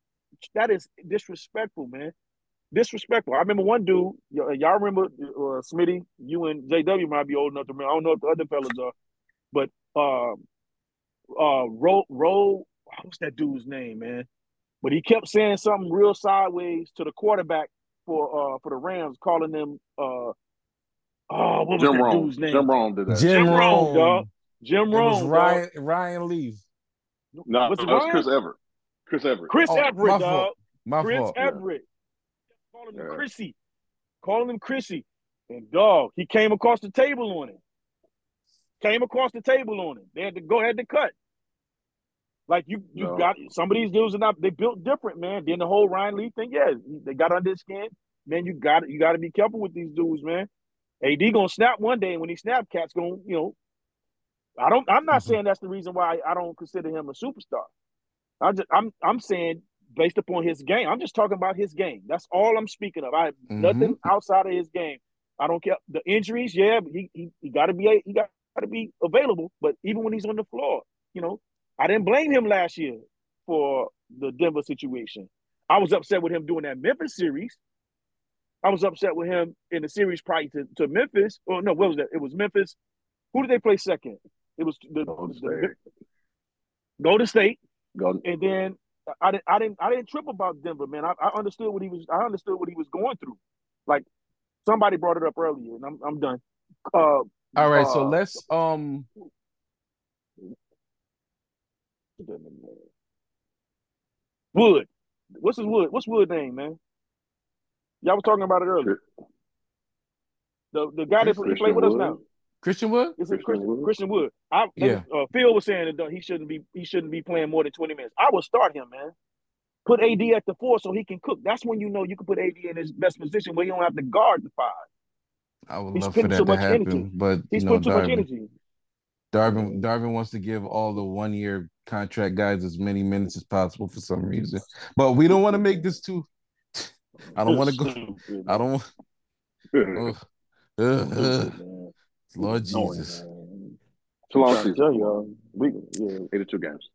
that is disrespectful, man. Disrespectful. I remember one dude. y- Y'all remember uh, Smitty? You and JW might be old enough to remember. I don't know if the other fellas are, but um, uh, Ro, Ro, what's that dude's name, man? But he kept saying something real sideways to the quarterback for uh for the Rams, calling them uh oh what was Jim that Rome. dude's name? Jim Rome did that. Jim Jim Rome, Rome. dog. Jim It was Rome, dog. Ryan Ryan Leaf. No, Was it that was Chris Everett. Chris Everett. Chris Oh, Everett, my dog. fault. My Chris fault. Everett. Calling him Yeah. Chrissy. Calling him Chrissy. And dog, he came across the table on him. Came across the table on him. They had to go ahead to cut. Like you, you No. got some of these dudes are not. They built different, man. Then the whole Ryan Leaf thing, yeah, they got under his skin. Man, you got you got to be careful with these dudes, man. AD gonna snap one day, and when he snap, cat's gonna, you know. I don't. I'm not Mhm. saying that's the reason why I don't consider him a superstar. I just, I'm, I'm saying based upon his game. I'm just talking about his game. That's all I'm speaking of. I have nothing outside of his game. I don't care the injuries. Yeah, but he he, he got to be he got to be available. But even when he's on the floor, you know, I didn't blame him last year for the Denver situation. I was upset with him doing that Memphis series. I was upset with him in the series prior to, to Memphis. Oh no, what was that? It was Memphis. Who did they play second? It was the, Golden the State. Golden State. Golden- And then I didn't, I didn't, I didn't trip about Denver, man. I, I understood what he was, I understood what he was going through. Like somebody brought it up earlier, and I'm, I'm done. Uh, All right, so uh, let's um Wood. What's his Wood? What's Wood name, man? Y'all was talking about it earlier. The the guy that he Christian played with us now. Christian Wood? Is it Christian Christian, Wood? Christian Wood? I, Yeah. uh, Phil was saying that he shouldn't be he shouldn't be playing more than twenty minutes. I would start him, man. Put AD at the four so he can cook. That's when you know you can put AD in his best position where you don't have to guard the five. I would He's love for that so to happen, energy. but He's you know, putting too much energy. Darvin Darvin wants to give all the one year contract guys as many minutes as possible for some reason. But we don't want to make this too. I don't want to go. I don't want. man. Ugh. Ugh, Stupid, ugh. man. Lord Jesus. man. It's a long to season. tell y'all, we yeah. 82 games.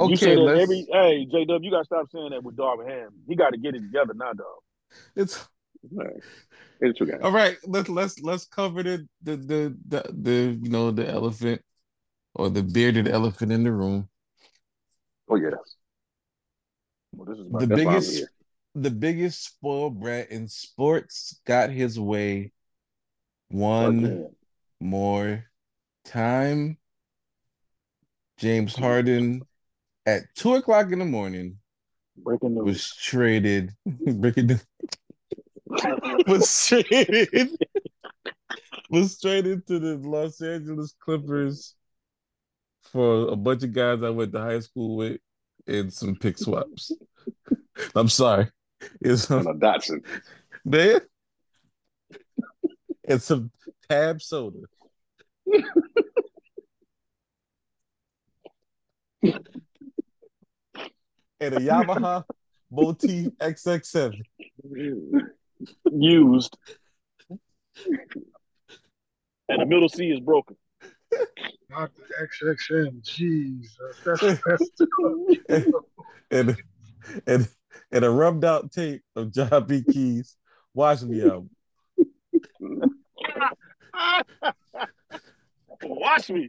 you say Okay, that let's. every hey J Dub, you gotta stop saying that with Darvin Ham. He got to get it together now, dog. It's Right. 82 games. all right. Let's let's let's cover the the the the, the you know the elephant or the bearded elephant in the room. Oh, yeah. Well, this is The why I'm biggest the biggest spoiled brat in sports got his way one Again. more time. James Harden at two o'clock in the morning breaking news. was traded. breaking the- was traded. was traded to the Los Angeles Clippers for a bunch of guys I went to high school with and some pick swaps. I'm sorry. It's And a Datsun. man. And some tab soda. and a Yamaha Multi XX7. Used. And the middle C is broken. Not the XXM. Jesus, that's that's too and and and a rubbed out tape of John B. Keys Watch Me album. Watch me.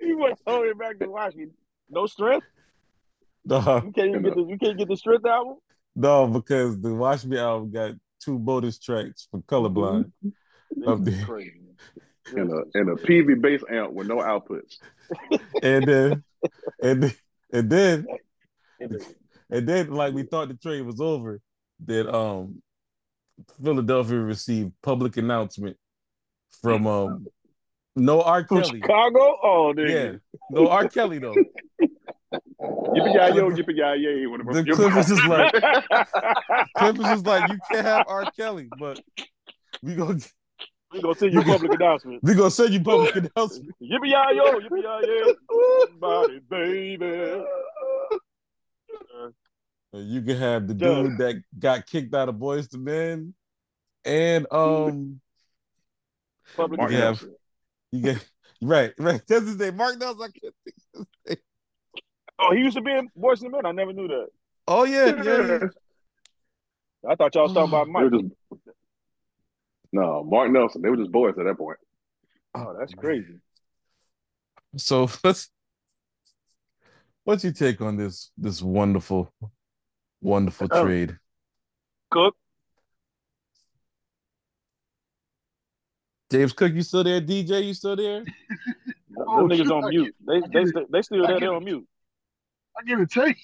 He went all the way back to watch me. No strength. No, You can't even get the you can't get the strength album. no, because the Watch Me album got two bonus tracks for colorblind. Up This is there. crazy. And a, and a PV bass amp with no outputs. And then and then- and then and then like we thought the trade was over, that um Philadelphia received public announcement from um no R. From Kelly. Chicago? Oh, Yeah, no R. Kelly though. Yippee yi yo, yippee yi yay. The Clippers is like Clippers is like you can't have R. Kelly, but we gonna we gonna send you public announcement. we gonna send you public announcement. Yippee yi yo, yippee yi yay, body baby. And you can have the Duh. dude that got kicked out of Boyz II Men, and um, Public Mark Yeah. announcement. you get right, right. That's his name, Mark Nelson. I can't think of his name. Oh, he used to be in Boys and Men. I never knew that. Oh yeah, yeah, yeah. I thought y'all was talking about Mike. just, no, Mark Nelson. They were just boys at that point. Oh, that's crazy. So let's. What's your take on this this wonderful, wonderful Oh. trade? Cook. James Cook, you still there? DJ, you still there? Oh, Them niggas on I mute. They I they get it. st- they still there. They it. on mute. I give it take.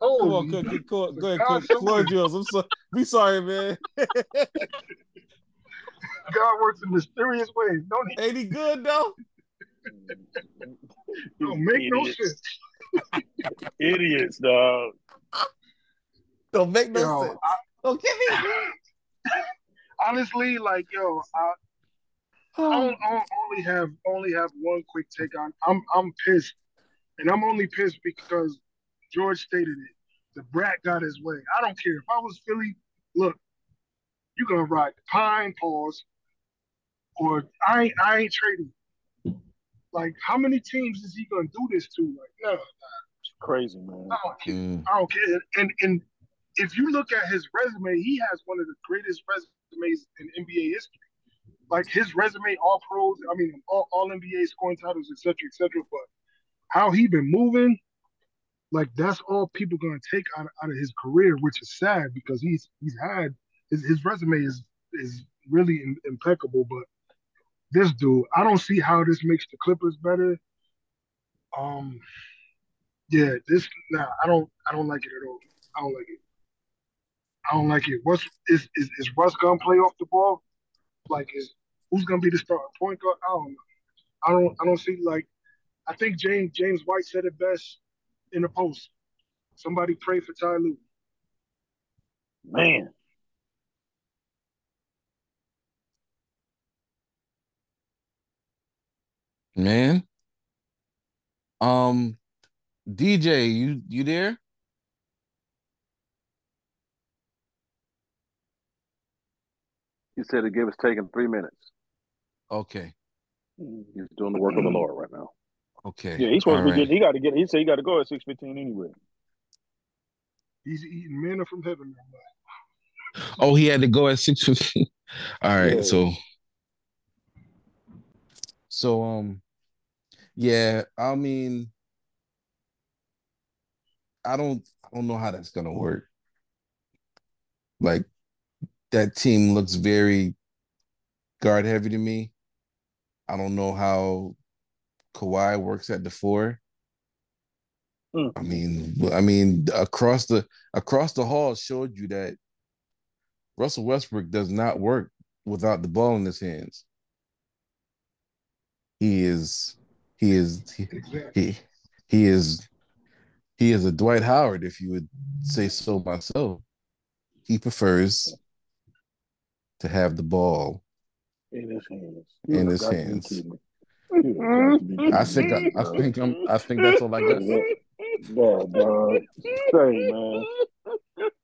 Come Oh, on, Cook. Cook, Cook. Go ahead, Cook. Floor is yours. I'm sorry. We sorry, man. God works in mysterious ways. Don't he? Ain't he good though? Don't make no sense. Idiots, dog. Don't make no Yo, sense. Don't give me. honestly, like yo, I, I, oh. don't, I don't only have only have one quick take on. I'm I'm pissed, and I'm only pissed because George stated it. The brat got his way. I don't care if I was Philly. Look, you gonna ride the pine pause, or I ain't I ain't trading. Like, how many teams is he gonna do this to? Like, no, It's crazy, man. I don't care. Mm. I don't care. And and if you look at his resume, he has one of the greatest resumes in NBA history. Like his resume, all pros, I mean, all, all NBA scoring titles, et cetera, et cetera. But how he been moving, like that's all people gonna take out, out of his career, which is sad because he's he's had his, his resume is is really im- impeccable. But this dude, I don't see how this makes the Clippers better. Um, yeah, this nah, I don't I don't like it at all. I don't like it. I don't like it. What's is is, is Russ gonna play off the ball? Like is who's gonna be the starting point guard? I don't know. I don't I don't see like I think James James White said it best in the post. Somebody pray for Ty Lue. Man. Man, Um, DJ, you you there? He said it gave us taking three minutes. Okay, He's doing the work of the Lord right now. okay. Yeah, he's supposed all to be right. getting. He got to get. He said he got to go at six fifteen anyway. He's eating manna from heaven. Oh, he had to go at six fifteen. All right, Yeah. so so um, yeah. I mean, I don't I don't know how that's gonna work. Like that team looks very guard heavy to me. I don't know how Kawhi works at the four. Mm. I mean, I mean, across the across the hall showed you that Russell Westbrook does not work without the ball in his hands. He is, he is, he, he, he is, he is a Dwight Howard, if you would say so myself. He prefers to have the ball In his hands. in his got to be hands. kidding me. You got to be kidding I think, I, I think I'm, I think that's all I got. Dog, dog. Say, man.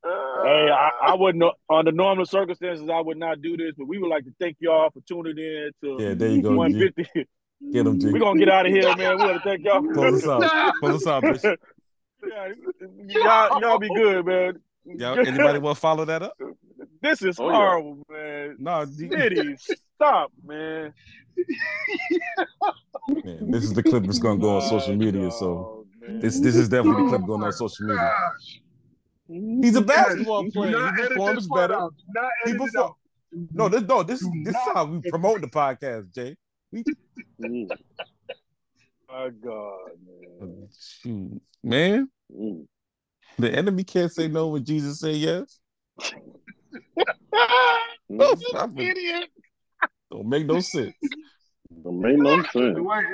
Hey, I, I wouldn't under normal circumstances I would not do this, but we would like to thank y'all for tuning in to Yeah, there you go, 150. Get him, G. We're gonna get out of here, man. We want to thank y'all. Close us out. Close us out, bitch. Yeah, y'all, y'all be good, man. Y'all, anybody want to follow that up? This is Oh, yeah. horrible, man. No, G- Smitty, stop, man. man, this is the clip that's gonna go on social oh, media. So Oh, this this is definitely the clip going on social media. He's a basketball player. He performs better. out. Do not He perform- No, this no this Do this is how we promote the podcast, Jay. Mm, My God, man. Shoot, man, mm. the enemy can't say no when Jesus say yes. Mm. Stop it. Don't make no sense. Don't make no sense. Dwight,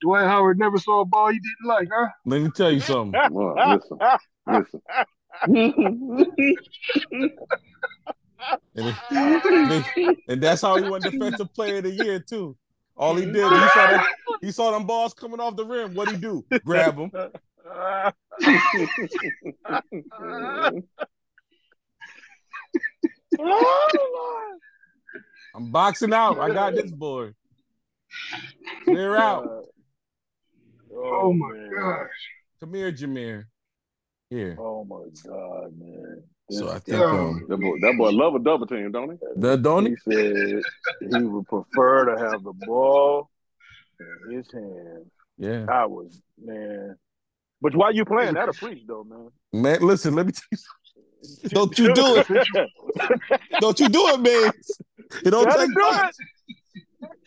Dwight Howard never saw a ball he didn't like, huh? Let me tell you something. Well, listen, listen. And, and that's how he won defensive player of the year too. All he did, he saw that, he saw them balls coming off the rim. What he do? Grab them. I'm boxing out. I got this boy. Clear out. Oh, my man. gosh. Come here, Jameer. Here. Oh my God, man. So I think um That boy, that boy love a double team, don't he? the don't he He said he would prefer to have the ball in his hand. yeah. I was man. But why you playing? that a preach though, man. Man, listen, let me tell you something. Don't you do it. Don't you do it, man. It don't That'll take do much.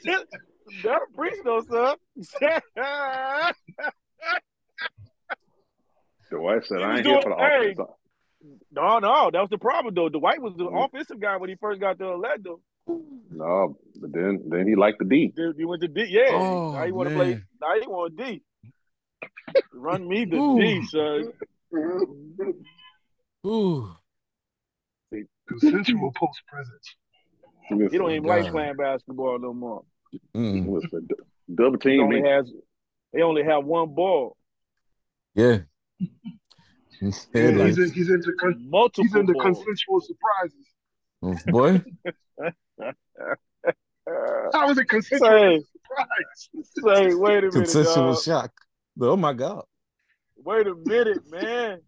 it. That'll preach though, son. Dwight said, I was ain't here for the hey. offense. No, no, that was the problem though. Dwight was the Mm. offensive guy when he first got to Orlando. No, but then then he liked the D. Dude, He went to D. Yeah, Oh, now he want to play. man. Now he want D. Run me the Ooh. D, son. Ooh. Consensual post presence. He don't even God. like playing basketball no more. Mm. Listen, d- double He team only has. They only have one ball. Yeah. Yeah, There he's, in, he's into con- Multiple he's into consensual surprises. Oh, Boy. How was it consensual Say, surprise? say, wait a minute, Consensual dog. shock. Oh my God. Wait a minute, man.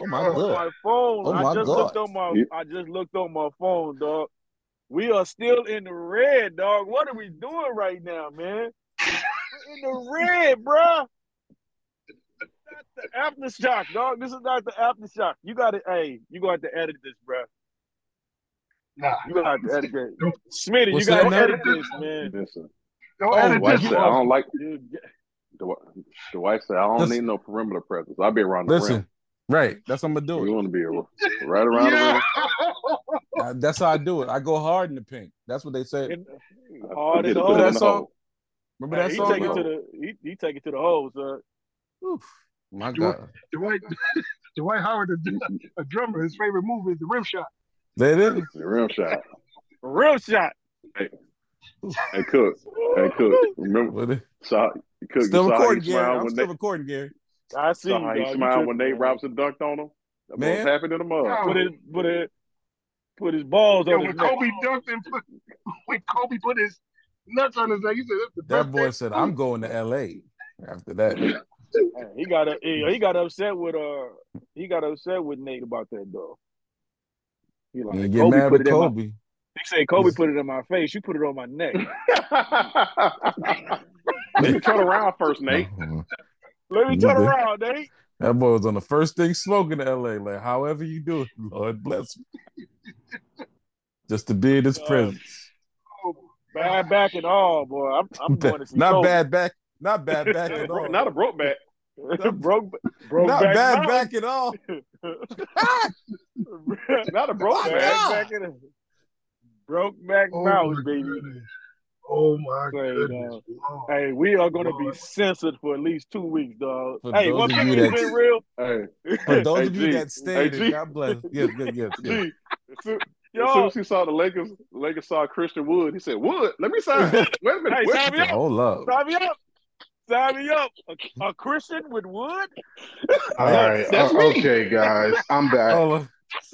Oh my God. my phone. Oh my I just God. looked on my You- I just looked on my phone, dog. We are still in the red, dog. What are we doing right now, man? We're in the red, bruh. Not the aftershock, dog. This is not the aftershock. You got to, hey, you gonna have to edit this, bruh. Nah, You gonna have to edit this. Smitty, you gotta that, edit this, man. Listen, don't Oh, edit Dwight this said, I don't like Dude, Dwight, Dwight said, I don't Listen. need no perimeter presence. I'll be around the Listen. rim. Right. That's how I'm gonna do We it. want to be a, right around Yeah. Uh, That's how I do it. I go hard in the paint. That's what they say. in- hard I in get the hole. bit in That song? hole. Remember Hey, that he song? take it to the he, he take it to the hole, son. Oof. My Dwight, God. Dwight, Dwight Howard, a, a drummer, his favorite movie is the rim shot. There it is. The rim shot. Real shot. Hey, Cook. Hey, Cook. Remember, What it- so You could- you Still saw how he recording, Gary. I'm still Nate- recording, Gary. I see. saw how he smiled when tripping, Nate man. Robinson dunked on him. That boy was Man. happy in the mud. Put his put his put his balls Yo, on when his neck. Kobe dunked and put, when Kobe put his nuts on his neck, he said, "That's the That boy thing said, "I'm going to L.A." After that, Man, He got a, he, he got upset with uh he got upset with Nate about that though. He like you get Kobe mad put with it in my, Kobe. he said Kobe put it in my face. You put it on my neck. Let me turn around first, Nate. Let me turn around, Nate. That boy was on the first thing smoking in L.A. Like, however you do it, Lord bless me. Just to be in his Uh, presence. Bad back and all, boy. I'm I'm going to see Not Kobe. bad back. Not bad back at all. Not a broke back. broke broke Not back bad mountain. back at all. Not a broke Bad back. back in a- broke back Oh mountain, baby. goodness. Oh my Say, uh, goodness. dog. Hey, we are going to be censored for at least two weeks, dog. For hey, those one thing you has that- been real. Hey, For those Hey, of you G. that stayed, Hey, God bless. Yes, yes, yes. yes. G, as soon- as soon as he saw the Lakers, Lakers saw Christian Wood. He said, "Wood, let me sign." Wait a minute. Hey, sign me up. Hold up. sign me up. Sign me up. A, a Christian with wood? All right. That's uh, me. okay, guys. I'm back. Hold up.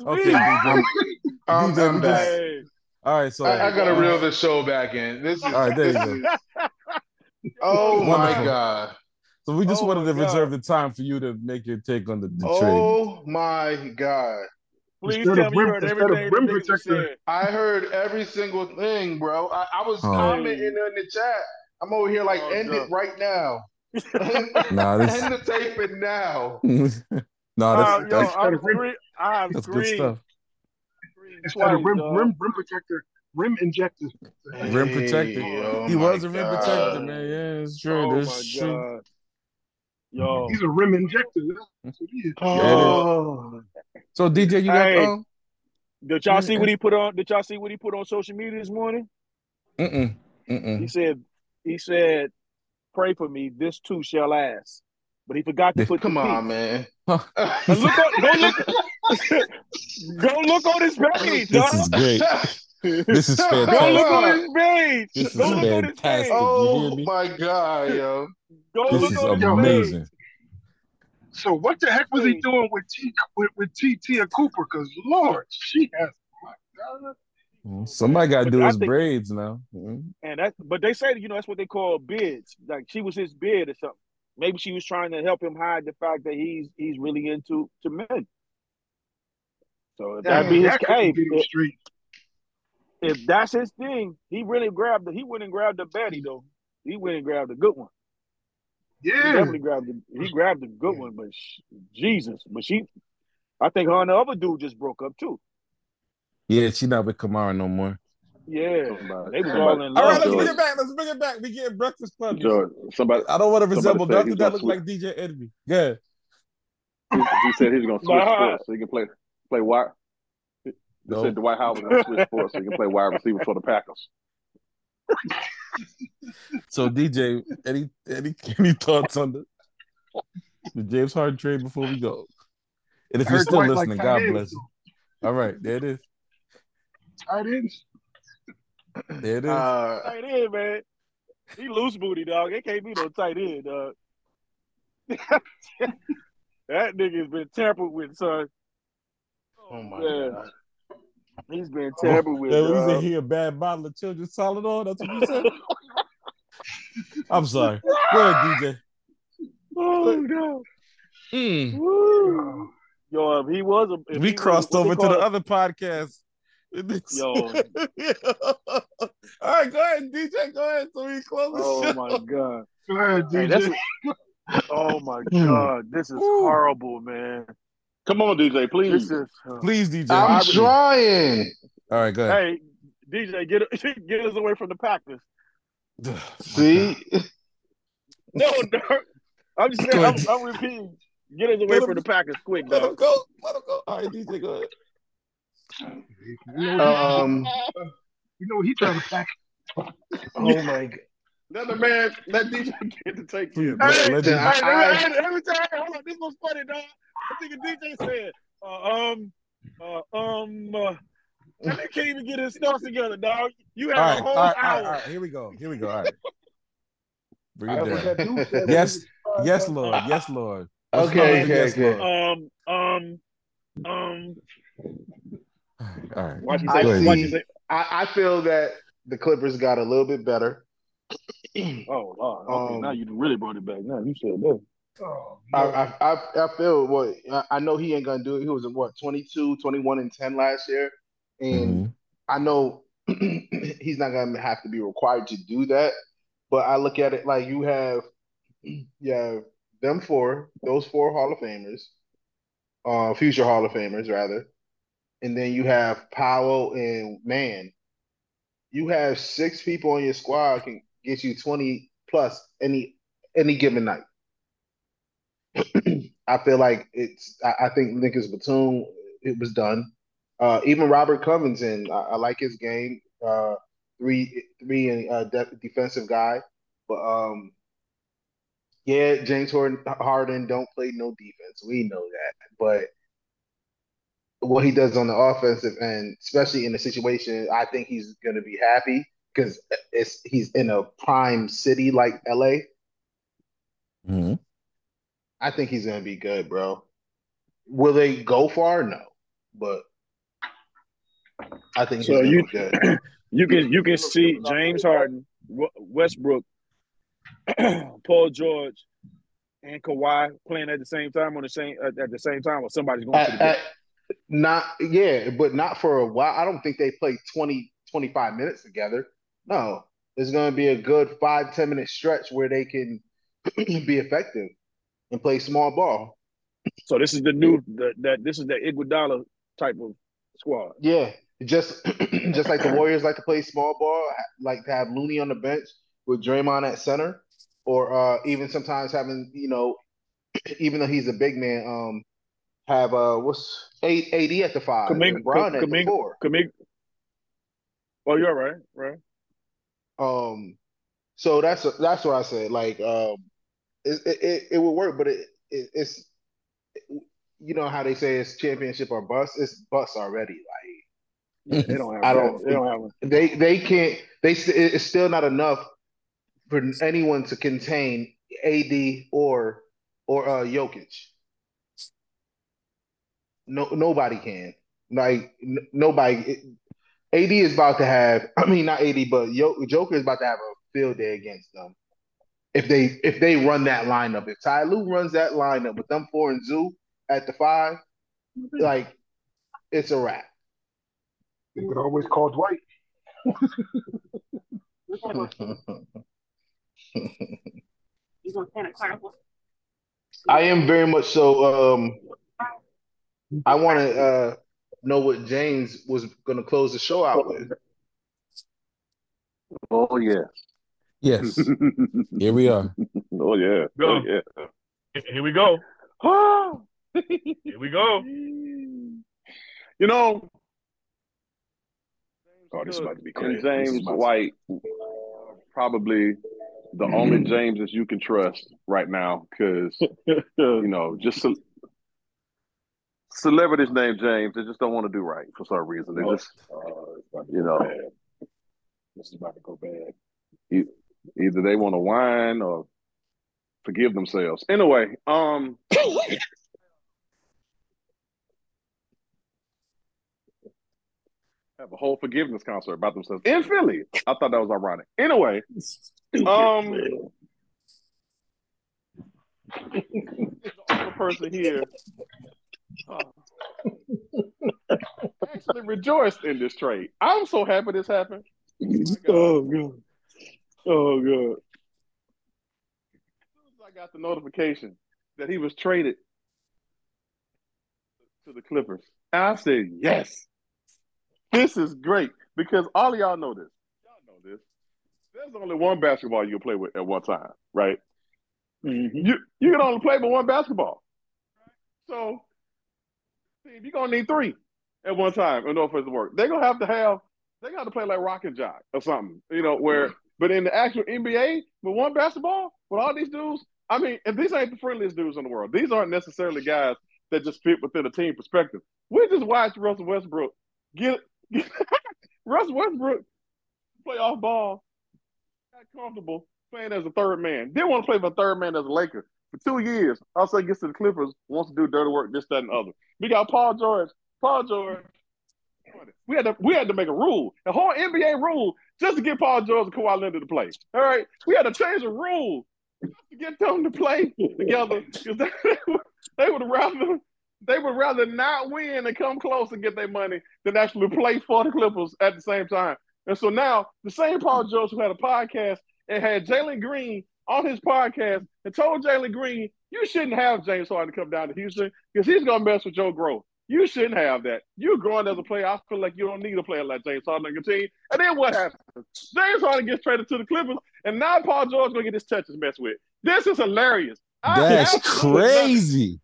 Okay, Me. DJ. I'm, DJ, I'm we back. just- All right, so I, I gotta uh, reel the show back in. This is All right, there you go. is- oh my god. So we just Oh wanted my to reserve the time for you to make your take on the, the trade. Oh my god. please Instead tell of me you heard everything the rim protector- said. I heard every single thing, bro. I, I was Oh. commenting in the chat. I'm over here like Oh, end no. it right now. Nah, this- End the taping now. no, Uh, that's, yo, that's, I'm rim- I'm that's good stuff. Instead of rim, rim, rim protector, rim injector. Rim protector. Oh he was a rim God. protector, man. Yeah, it's true. Oh That's my true. god. Yo. He's a rim injector. That's what he is. Oh, So DJ, you got Hey. um, Did y'all see what he put on? Did y'all see what he put on social media this morning? mm-mm, He mm-mm. said, he said, "Pray for me. This too shall last." But he forgot to put. come the on, peace. man. Look on, go look, go look on his page, This dog. is great. This is Go fantastic. look on his page. This is Go look on his fantastic. page. You Oh hear me? Oh, my god, yo. Go This look is on amazing. So what the heck was he doing with T with, with T Tia Cooper? Because Lord, she has my God. Somebody got to do I his think- braids now. Mhm. And that, but they say you know that's what they call bids. Like she was his bid or something. Maybe she was trying to help him hide the fact that he's he's really into to men. So if that That, be his that hey, if, if that's his thing, he really grabbed the he went and grabbed the baddie though. He went and grabbed a good one. He Yeah. definitely grabbed the he grabbed a good one, but sh- Jesus, but she, I think her and the other dude just broke up too. Yeah, she not with Kamara no more. Yeah, Somebody- they was all in love. All right, love. let's George. bring it back. Let's bring it back. We get breakfast club. George, somebody, I don't want to resemble said nothing he's that gonna look like DJ Envy. Yeah. he, he said he's gonna switch sports so he can play play wide. They No. said Dwight Howard was gonna switch sports so he can play wide receiver for the Packers. So DJ, any any any thoughts on the the James Harden trade before we go? And if you're still Dwight like listening, tight God bless you. All right, there it is. Tight ends. There it is. Uh, tight end, man. He loose booty, dog. It can't be no tight end, dog. that nigga's been tampered with, son. oh my Yeah. god. He's been tampered with, Yeah, when you said he a bad bottle of children's Tylenol, that's what you said. I'm sorry. Go ahead, DJ. Oh no. Mm. Woo. Yo, he was a, We he was crossed what over to the it- other podcast. Yo. All right, go ahead, DJ. Go ahead. So we close the Oh show. my god. Go ahead, DJ. that's oh my god. This is Woo. horrible, man. Come on, DJ, please. This is uh, Please, DJ. I'm Please. trying. All right, go ahead. Hey, DJ, get get us away from the Packers. See? No, no. I'm just saying. I'm. I'm repeating. Get us away Let from him- the Packers, quick, Let him go. Let him go. All right, DJ, go ahead. You know, Um you know he trying to pack. oh my god. Let the man, let DJ get to take Please, him. let- Hey, let hey, DJ I- hey, every time, hold on, this was funny, dog. I think a DJ said, uh, um, uh, um, uh, that can't even get his stuff together, dog. You have All right, a whole right, hour. right, all right. Here we go. Here we go. All right. Bring it down. said. Yes, yes, Lord. Yes, Lord. Okay, okay, yes, okay. Lord? Um, um, um. All right. Watch I say. Watch you see. say. I, I feel that the Clippers got a little bit better. Oh, Lord. Okay, Um, now you really brought it back. Now you said that. Oh, I. I, I, I feel what I, I know he ain't gonna do it. He was at what 22, 21, and 10 last year. And Mhm. I know he's not gonna have to be required to do that. But I look at it like you have you have them four, those four Hall of Famers, uh future Hall of Famers rather. And then you have Powell and Man. You have six people on your squad can get you 20 plus any any given night. I feel like it's. I, I think Nicolas Batum, it was done. Uh, even Robert Covington, I, I like his game. Uh, three, three, and uh, de- defensive guy, but um, yeah, James Harden don't play no defense. We know that, but what he does on the offensive end, especially in the situation, I think he's going to be happy because it's he's in a prime city like LA. Mhm. I think he's gonna be good, bro. Will they go far? No, but I think So gonna you be good. you can you can see James Harden, Westbrook, Paul George, and Kawhi playing at the same time on the same at, at the same time, or somebody's going to the at, bench. Not yeah, but not for a while. I don't think they play 20, 25 minutes together. No, it's gonna be a good five ten minute stretch where they can be effective and play small ball. So this is the new the, that this is the Iguodala type of squad. Yeah, just just like the Warriors like to play small ball, like to have Looney on the bench with Draymond at center, or uh, even sometimes having you know, even though he's a big man, um, have uh, what's eight AD at the five Kuminga, and Brown at the Kuminga, four. Kuminga. Oh, you're right, right. Um, so that's that's what I said. Like, um, it it, it, it would work, but it, it it's you know how they say it's championship or bust. It's bust already. Like. They don't have I don't. They don't have. They they can't. They it's still not enough for anyone to contain AD or or uh Jokic. No, nobody can. Like n- nobody. AD is about to have. I mean, not AD, but Yo- Joker is about to have a field day against them. If they if they run that lineup, if Ty Lue runs that lineup with them four and Zoo at the five, like it's a wrap. You could always call Dwight. You gonna carnival? I am very much so. Um, I want to uh, know what James was going to close the show out with. Oh yeah. Yes. Here we are. oh yeah. Go. Oh yeah. Here we go. Oh. Here we go. You know, Oh, this is about to be crazy. James White probably the only Jameses you can trust right now because you know just ce- celebrities named James they just don't want to do right for some reason. They just Oh, about you know bad. This is about to go bad. e- either they want to whine or forgive themselves. Anyway, um. Have a whole forgiveness concert about themselves in Philly. I thought that was ironic. Anyway, um, the person here uh, actually rejoiced in this trade. I'm so happy this happened. Oh god. Oh god. As soon as I got the notification that he was traded to the Clippers, I said, yes, this is great because all of y'all know this. Y'all know this. There's only one basketball you can play with at one time, right? Mm-hmm. You you can only play with one basketball. So you're gonna need three at one time in order for it to work. They're gonna have to have they got to play like rock and jock or something, you know, where but in the actual NBA with one basketball, with all these dudes, I mean, and these ain't the friendliest dudes in the world. These aren't necessarily guys that just fit within a team perspective. We just watched Russell Westbrook get, get Russell Westbrook play off ball, got comfortable, playing as a third man. Didn't want to play for a third man as a Laker for two years. Also gets to the Clippers, wants to do dirty work, this, that, and other. We got Paul George. Paul George. We had to we had to make a rule, a whole NBA rule, just to get Paul George and Kawhi Leonard to play. All right, we had to change the rule to get them to play together because they would rather they would rather not win and come close and get their money than actually play for the Clippers at the same time. And so now the same Paul George who had a podcast and had Jalen Green on his podcast and told Jalen Green, you shouldn't have James Harden come down to Houston because he's gonna mess with your growth. You shouldn't have that. You're growing as a player. I feel like you don't need a player like James Harden on your team. And then what happens? James Harden gets traded to the Clippers, and now Paul George gonna get his touches messed with. This is hilarious. I That's absolutely love it. crazy.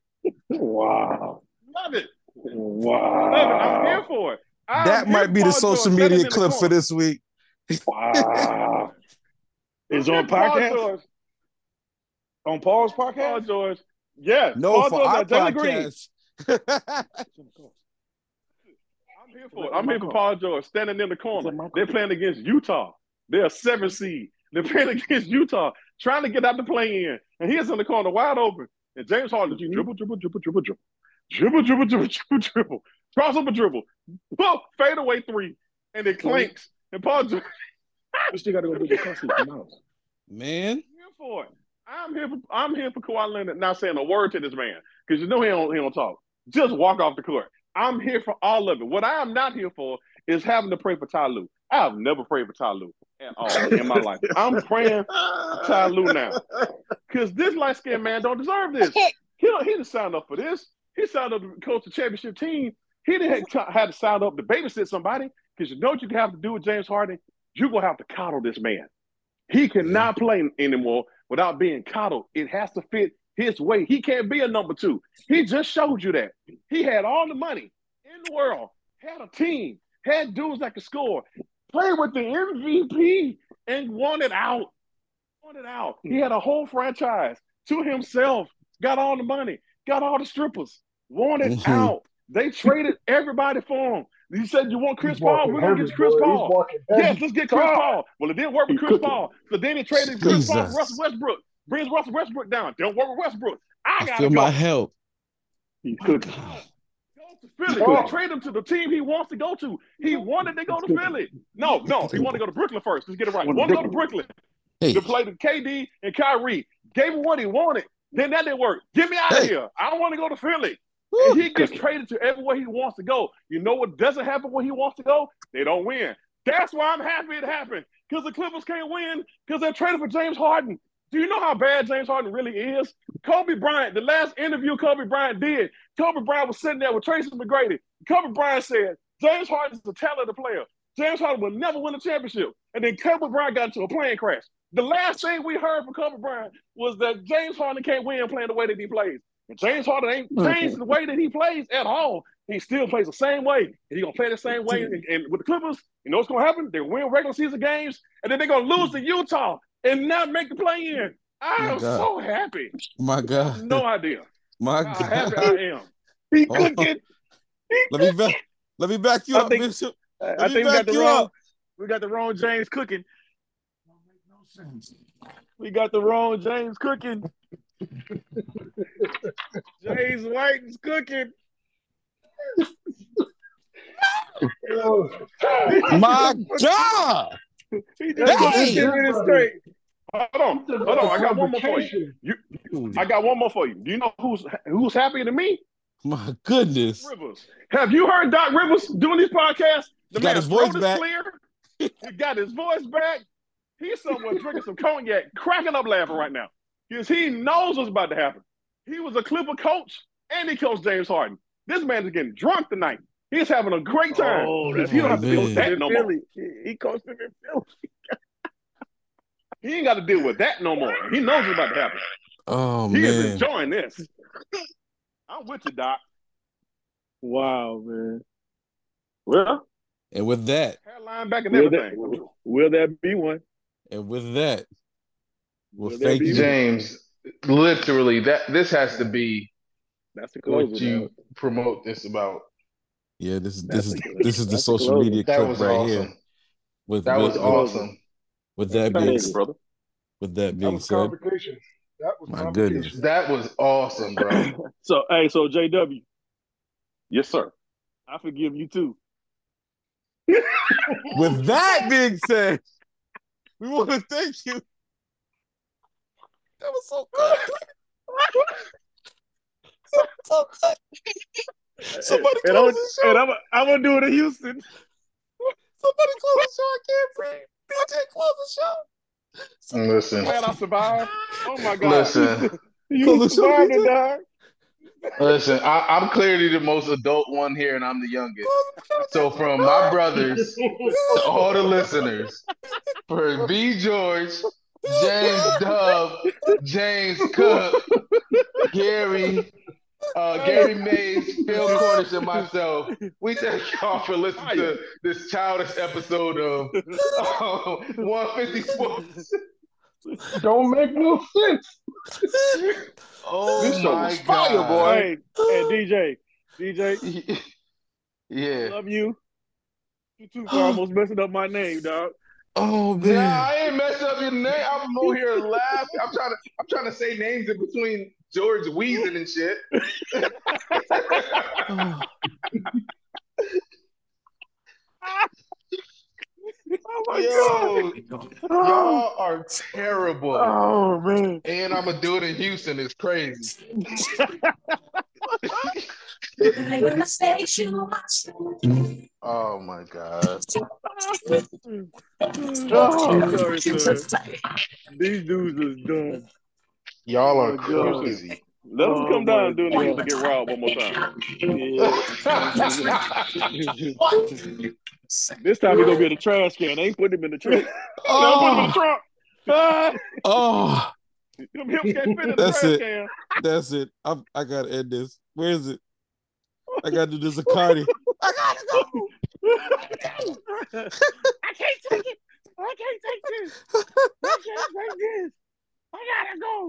Wow. Love it. Wow. Love it. I'm here for it. I'm That might be the Paul George social standing in media the clip for this week. Wow. Is on here for Paul podcast? On Paul's Paul podcast? George. Yes. No, Paul for George our and Jalen Green. podcast. I'm here for it. I'm here for Paul George standing in the corner. They're playing against Utah. They're a seven seed. They're playing against Utah, trying to get out the play in. And he's in the corner wide open. And James Harden just dribble, dribble, dribble, dribble, dribble. Dribble, dribble, dribble, dribble, dribble. Crossover dribble. Boom, fade away three. And it clinks. And Paul George We still got to go do the country mouse. Man, here for it. I'm here for I'm here for Kawhi Leonard not saying a word to this man because you know he don't he don't talk. Just walk off the court. I'm here for all of it. What I am not here for is having to pray for Ty Lue. I have never prayed for Ty Lue at all in my life. I'm praying for Ty Lue now because this light skinned man don't deserve this. He don't, he didn't sign up for this. He signed up to coach the championship team. He didn't have, had to sign up to babysit somebody because you know what you have to do with James Harden. You're gonna have to coddle this man. He cannot play anymore without being coddled. It has to fit his way. He can't be a number two. He just showed you that. He had all the money in the world, had a team, had dudes that could score, played with the MVP, and won it out. Won it out. He had a whole franchise to himself, got all the money, got all the strippers, won it Mhm. out. They traded everybody for him. You said you want Chris Paul? We're gonna get Chris boy. Paul. Yes, let's get Chris God. Paul. Well, it didn't work with Chris cooking. Paul. So then he traded Chris Paul for Russell Westbrook. Brings Russell Westbrook down. Don't work with Westbrook. I I gotta feel go. my help. He's could. Go to Philly. Oh. They trade him to the team he wants to go to. He wanted to go to Philly. No, no, he wanted to go to Brooklyn first. Let's get it right. He Wanted wanted to go to Brooklyn Hey, to play the KD and Kyrie. Gave him what he wanted. Then that didn't work. Get me out of Hey. here. I don't want to go to Philly. Woo. And he gets traded to everywhere he wants to go. You know what doesn't happen where he wants to go? They don't win. That's why I'm happy it happened. Because the Clippers can't win because they're traded for James Harden. Do you know how bad James Harden really is? Kobe Bryant, the last interview Kobe Bryant did, Kobe Bryant was sitting there with Tracy McGrady. Kobe Bryant said, James Harden is a talented player. James Harden will never win a championship. And then Kobe Bryant got into a plane crash. The last thing we heard from Kobe Bryant was that James Harden can't win playing the way that he plays. And James Harden ain't changed the way that he plays at all. He still plays the same way. And he's gonna play the same way. And, and with the Clippers, you know what's gonna happen? They win regular season games, and then they're gonna lose to Utah and not make the play in. I My am God. so happy. my God. No idea My how happy God. I am. Oh. He Oh. cooking. Let me back. Let me back you I up, think- Bishop. I Let think me we got the wrong. up. We got the wrong James cooking. Don't make no sense. We got the wrong James cooking. James White is cooking. My God. He just Dang. hey. ten minutes straight. Hold on, hold on. I got one more for you. Vacation. I got one more for you. Do you know who's who's happier than me? My goodness. Rivers. Have you heard Doc Rivers doing these podcasts? The He got his voice is back. clear. He got his voice back. He's somewhere drinking some cognac, cracking up laughing right now. Because he knows what's about to happen. He was a Clipper coach and he coached James Harden. This man is getting drunk tonight. He's having a great oh, time. Oh, that's he don't have to deal man. with that no more. Philly. He, he coached him in Philly. He ain't got to deal with that no more. He knows what's about to happen. Oh He is enjoying this. I'm with you, Doc. Wow, man. Well, And with that, Hairline back and will everything. there, will there be one? and with that, well, Will thank you. James, literally, that this has to be That's the what you now. promote this about. Yeah, this is That's this is a- this is the social closer. media That clip right awesome. here. With That with, was with, awesome. with that being you, brother. With that That being was said. That was My goodness. That was awesome, bro. So hey, so JW, Yes, sir. I forgive you too. with that being said, we want to thank you. That was so good. so, so good. Somebody and I'm, close the show. and I'm, I'm gonna do it in Houston. Somebody close the show. I can't breathe. DJ, close the show. Listen, Man, I survived. Oh my god. listen, you Close the show, survived it, dog. listen. I, I'm clearly the most adult one here, and I'm the youngest. So, from my brothers to all the listeners, for B. George, James Dub, James Cook, Gary, uh, Gary Mays, Phil Cornish, and myself, we thank y'all for listening to this childish episode of uh, 150 Sports. Don't make no sense. Oh This show my was fire, God. boy. Hey, hey, DJ, DJ, Yeah. love you. You too for almost messing up my name, dog. Oh Nah, man. I ain't messing up your name. I'm over here laughing. I'm trying to I'm trying to say names in between George wheezing and shit. Oh, Oh my Yo, god. y'all are terrible. Oh man. And I'm gonna do it in Houston. It's crazy. Oh my god. Oh, sorry, sorry. These dudes is dumb. Y'all are Oh, crazy. Let us Oh, come down and do it to get robbed one more time. This time he gonna be in the trash can. They ain't putting him in the trash. Oh. They put him in the oh, trunk. Oh, them hips can't fit in the That's it. can. that's it. I'm, I gotta end this. Where is it? I gotta do a Cardi. I gotta go. I can't take it. I can't take this. I can't take this. I gotta go.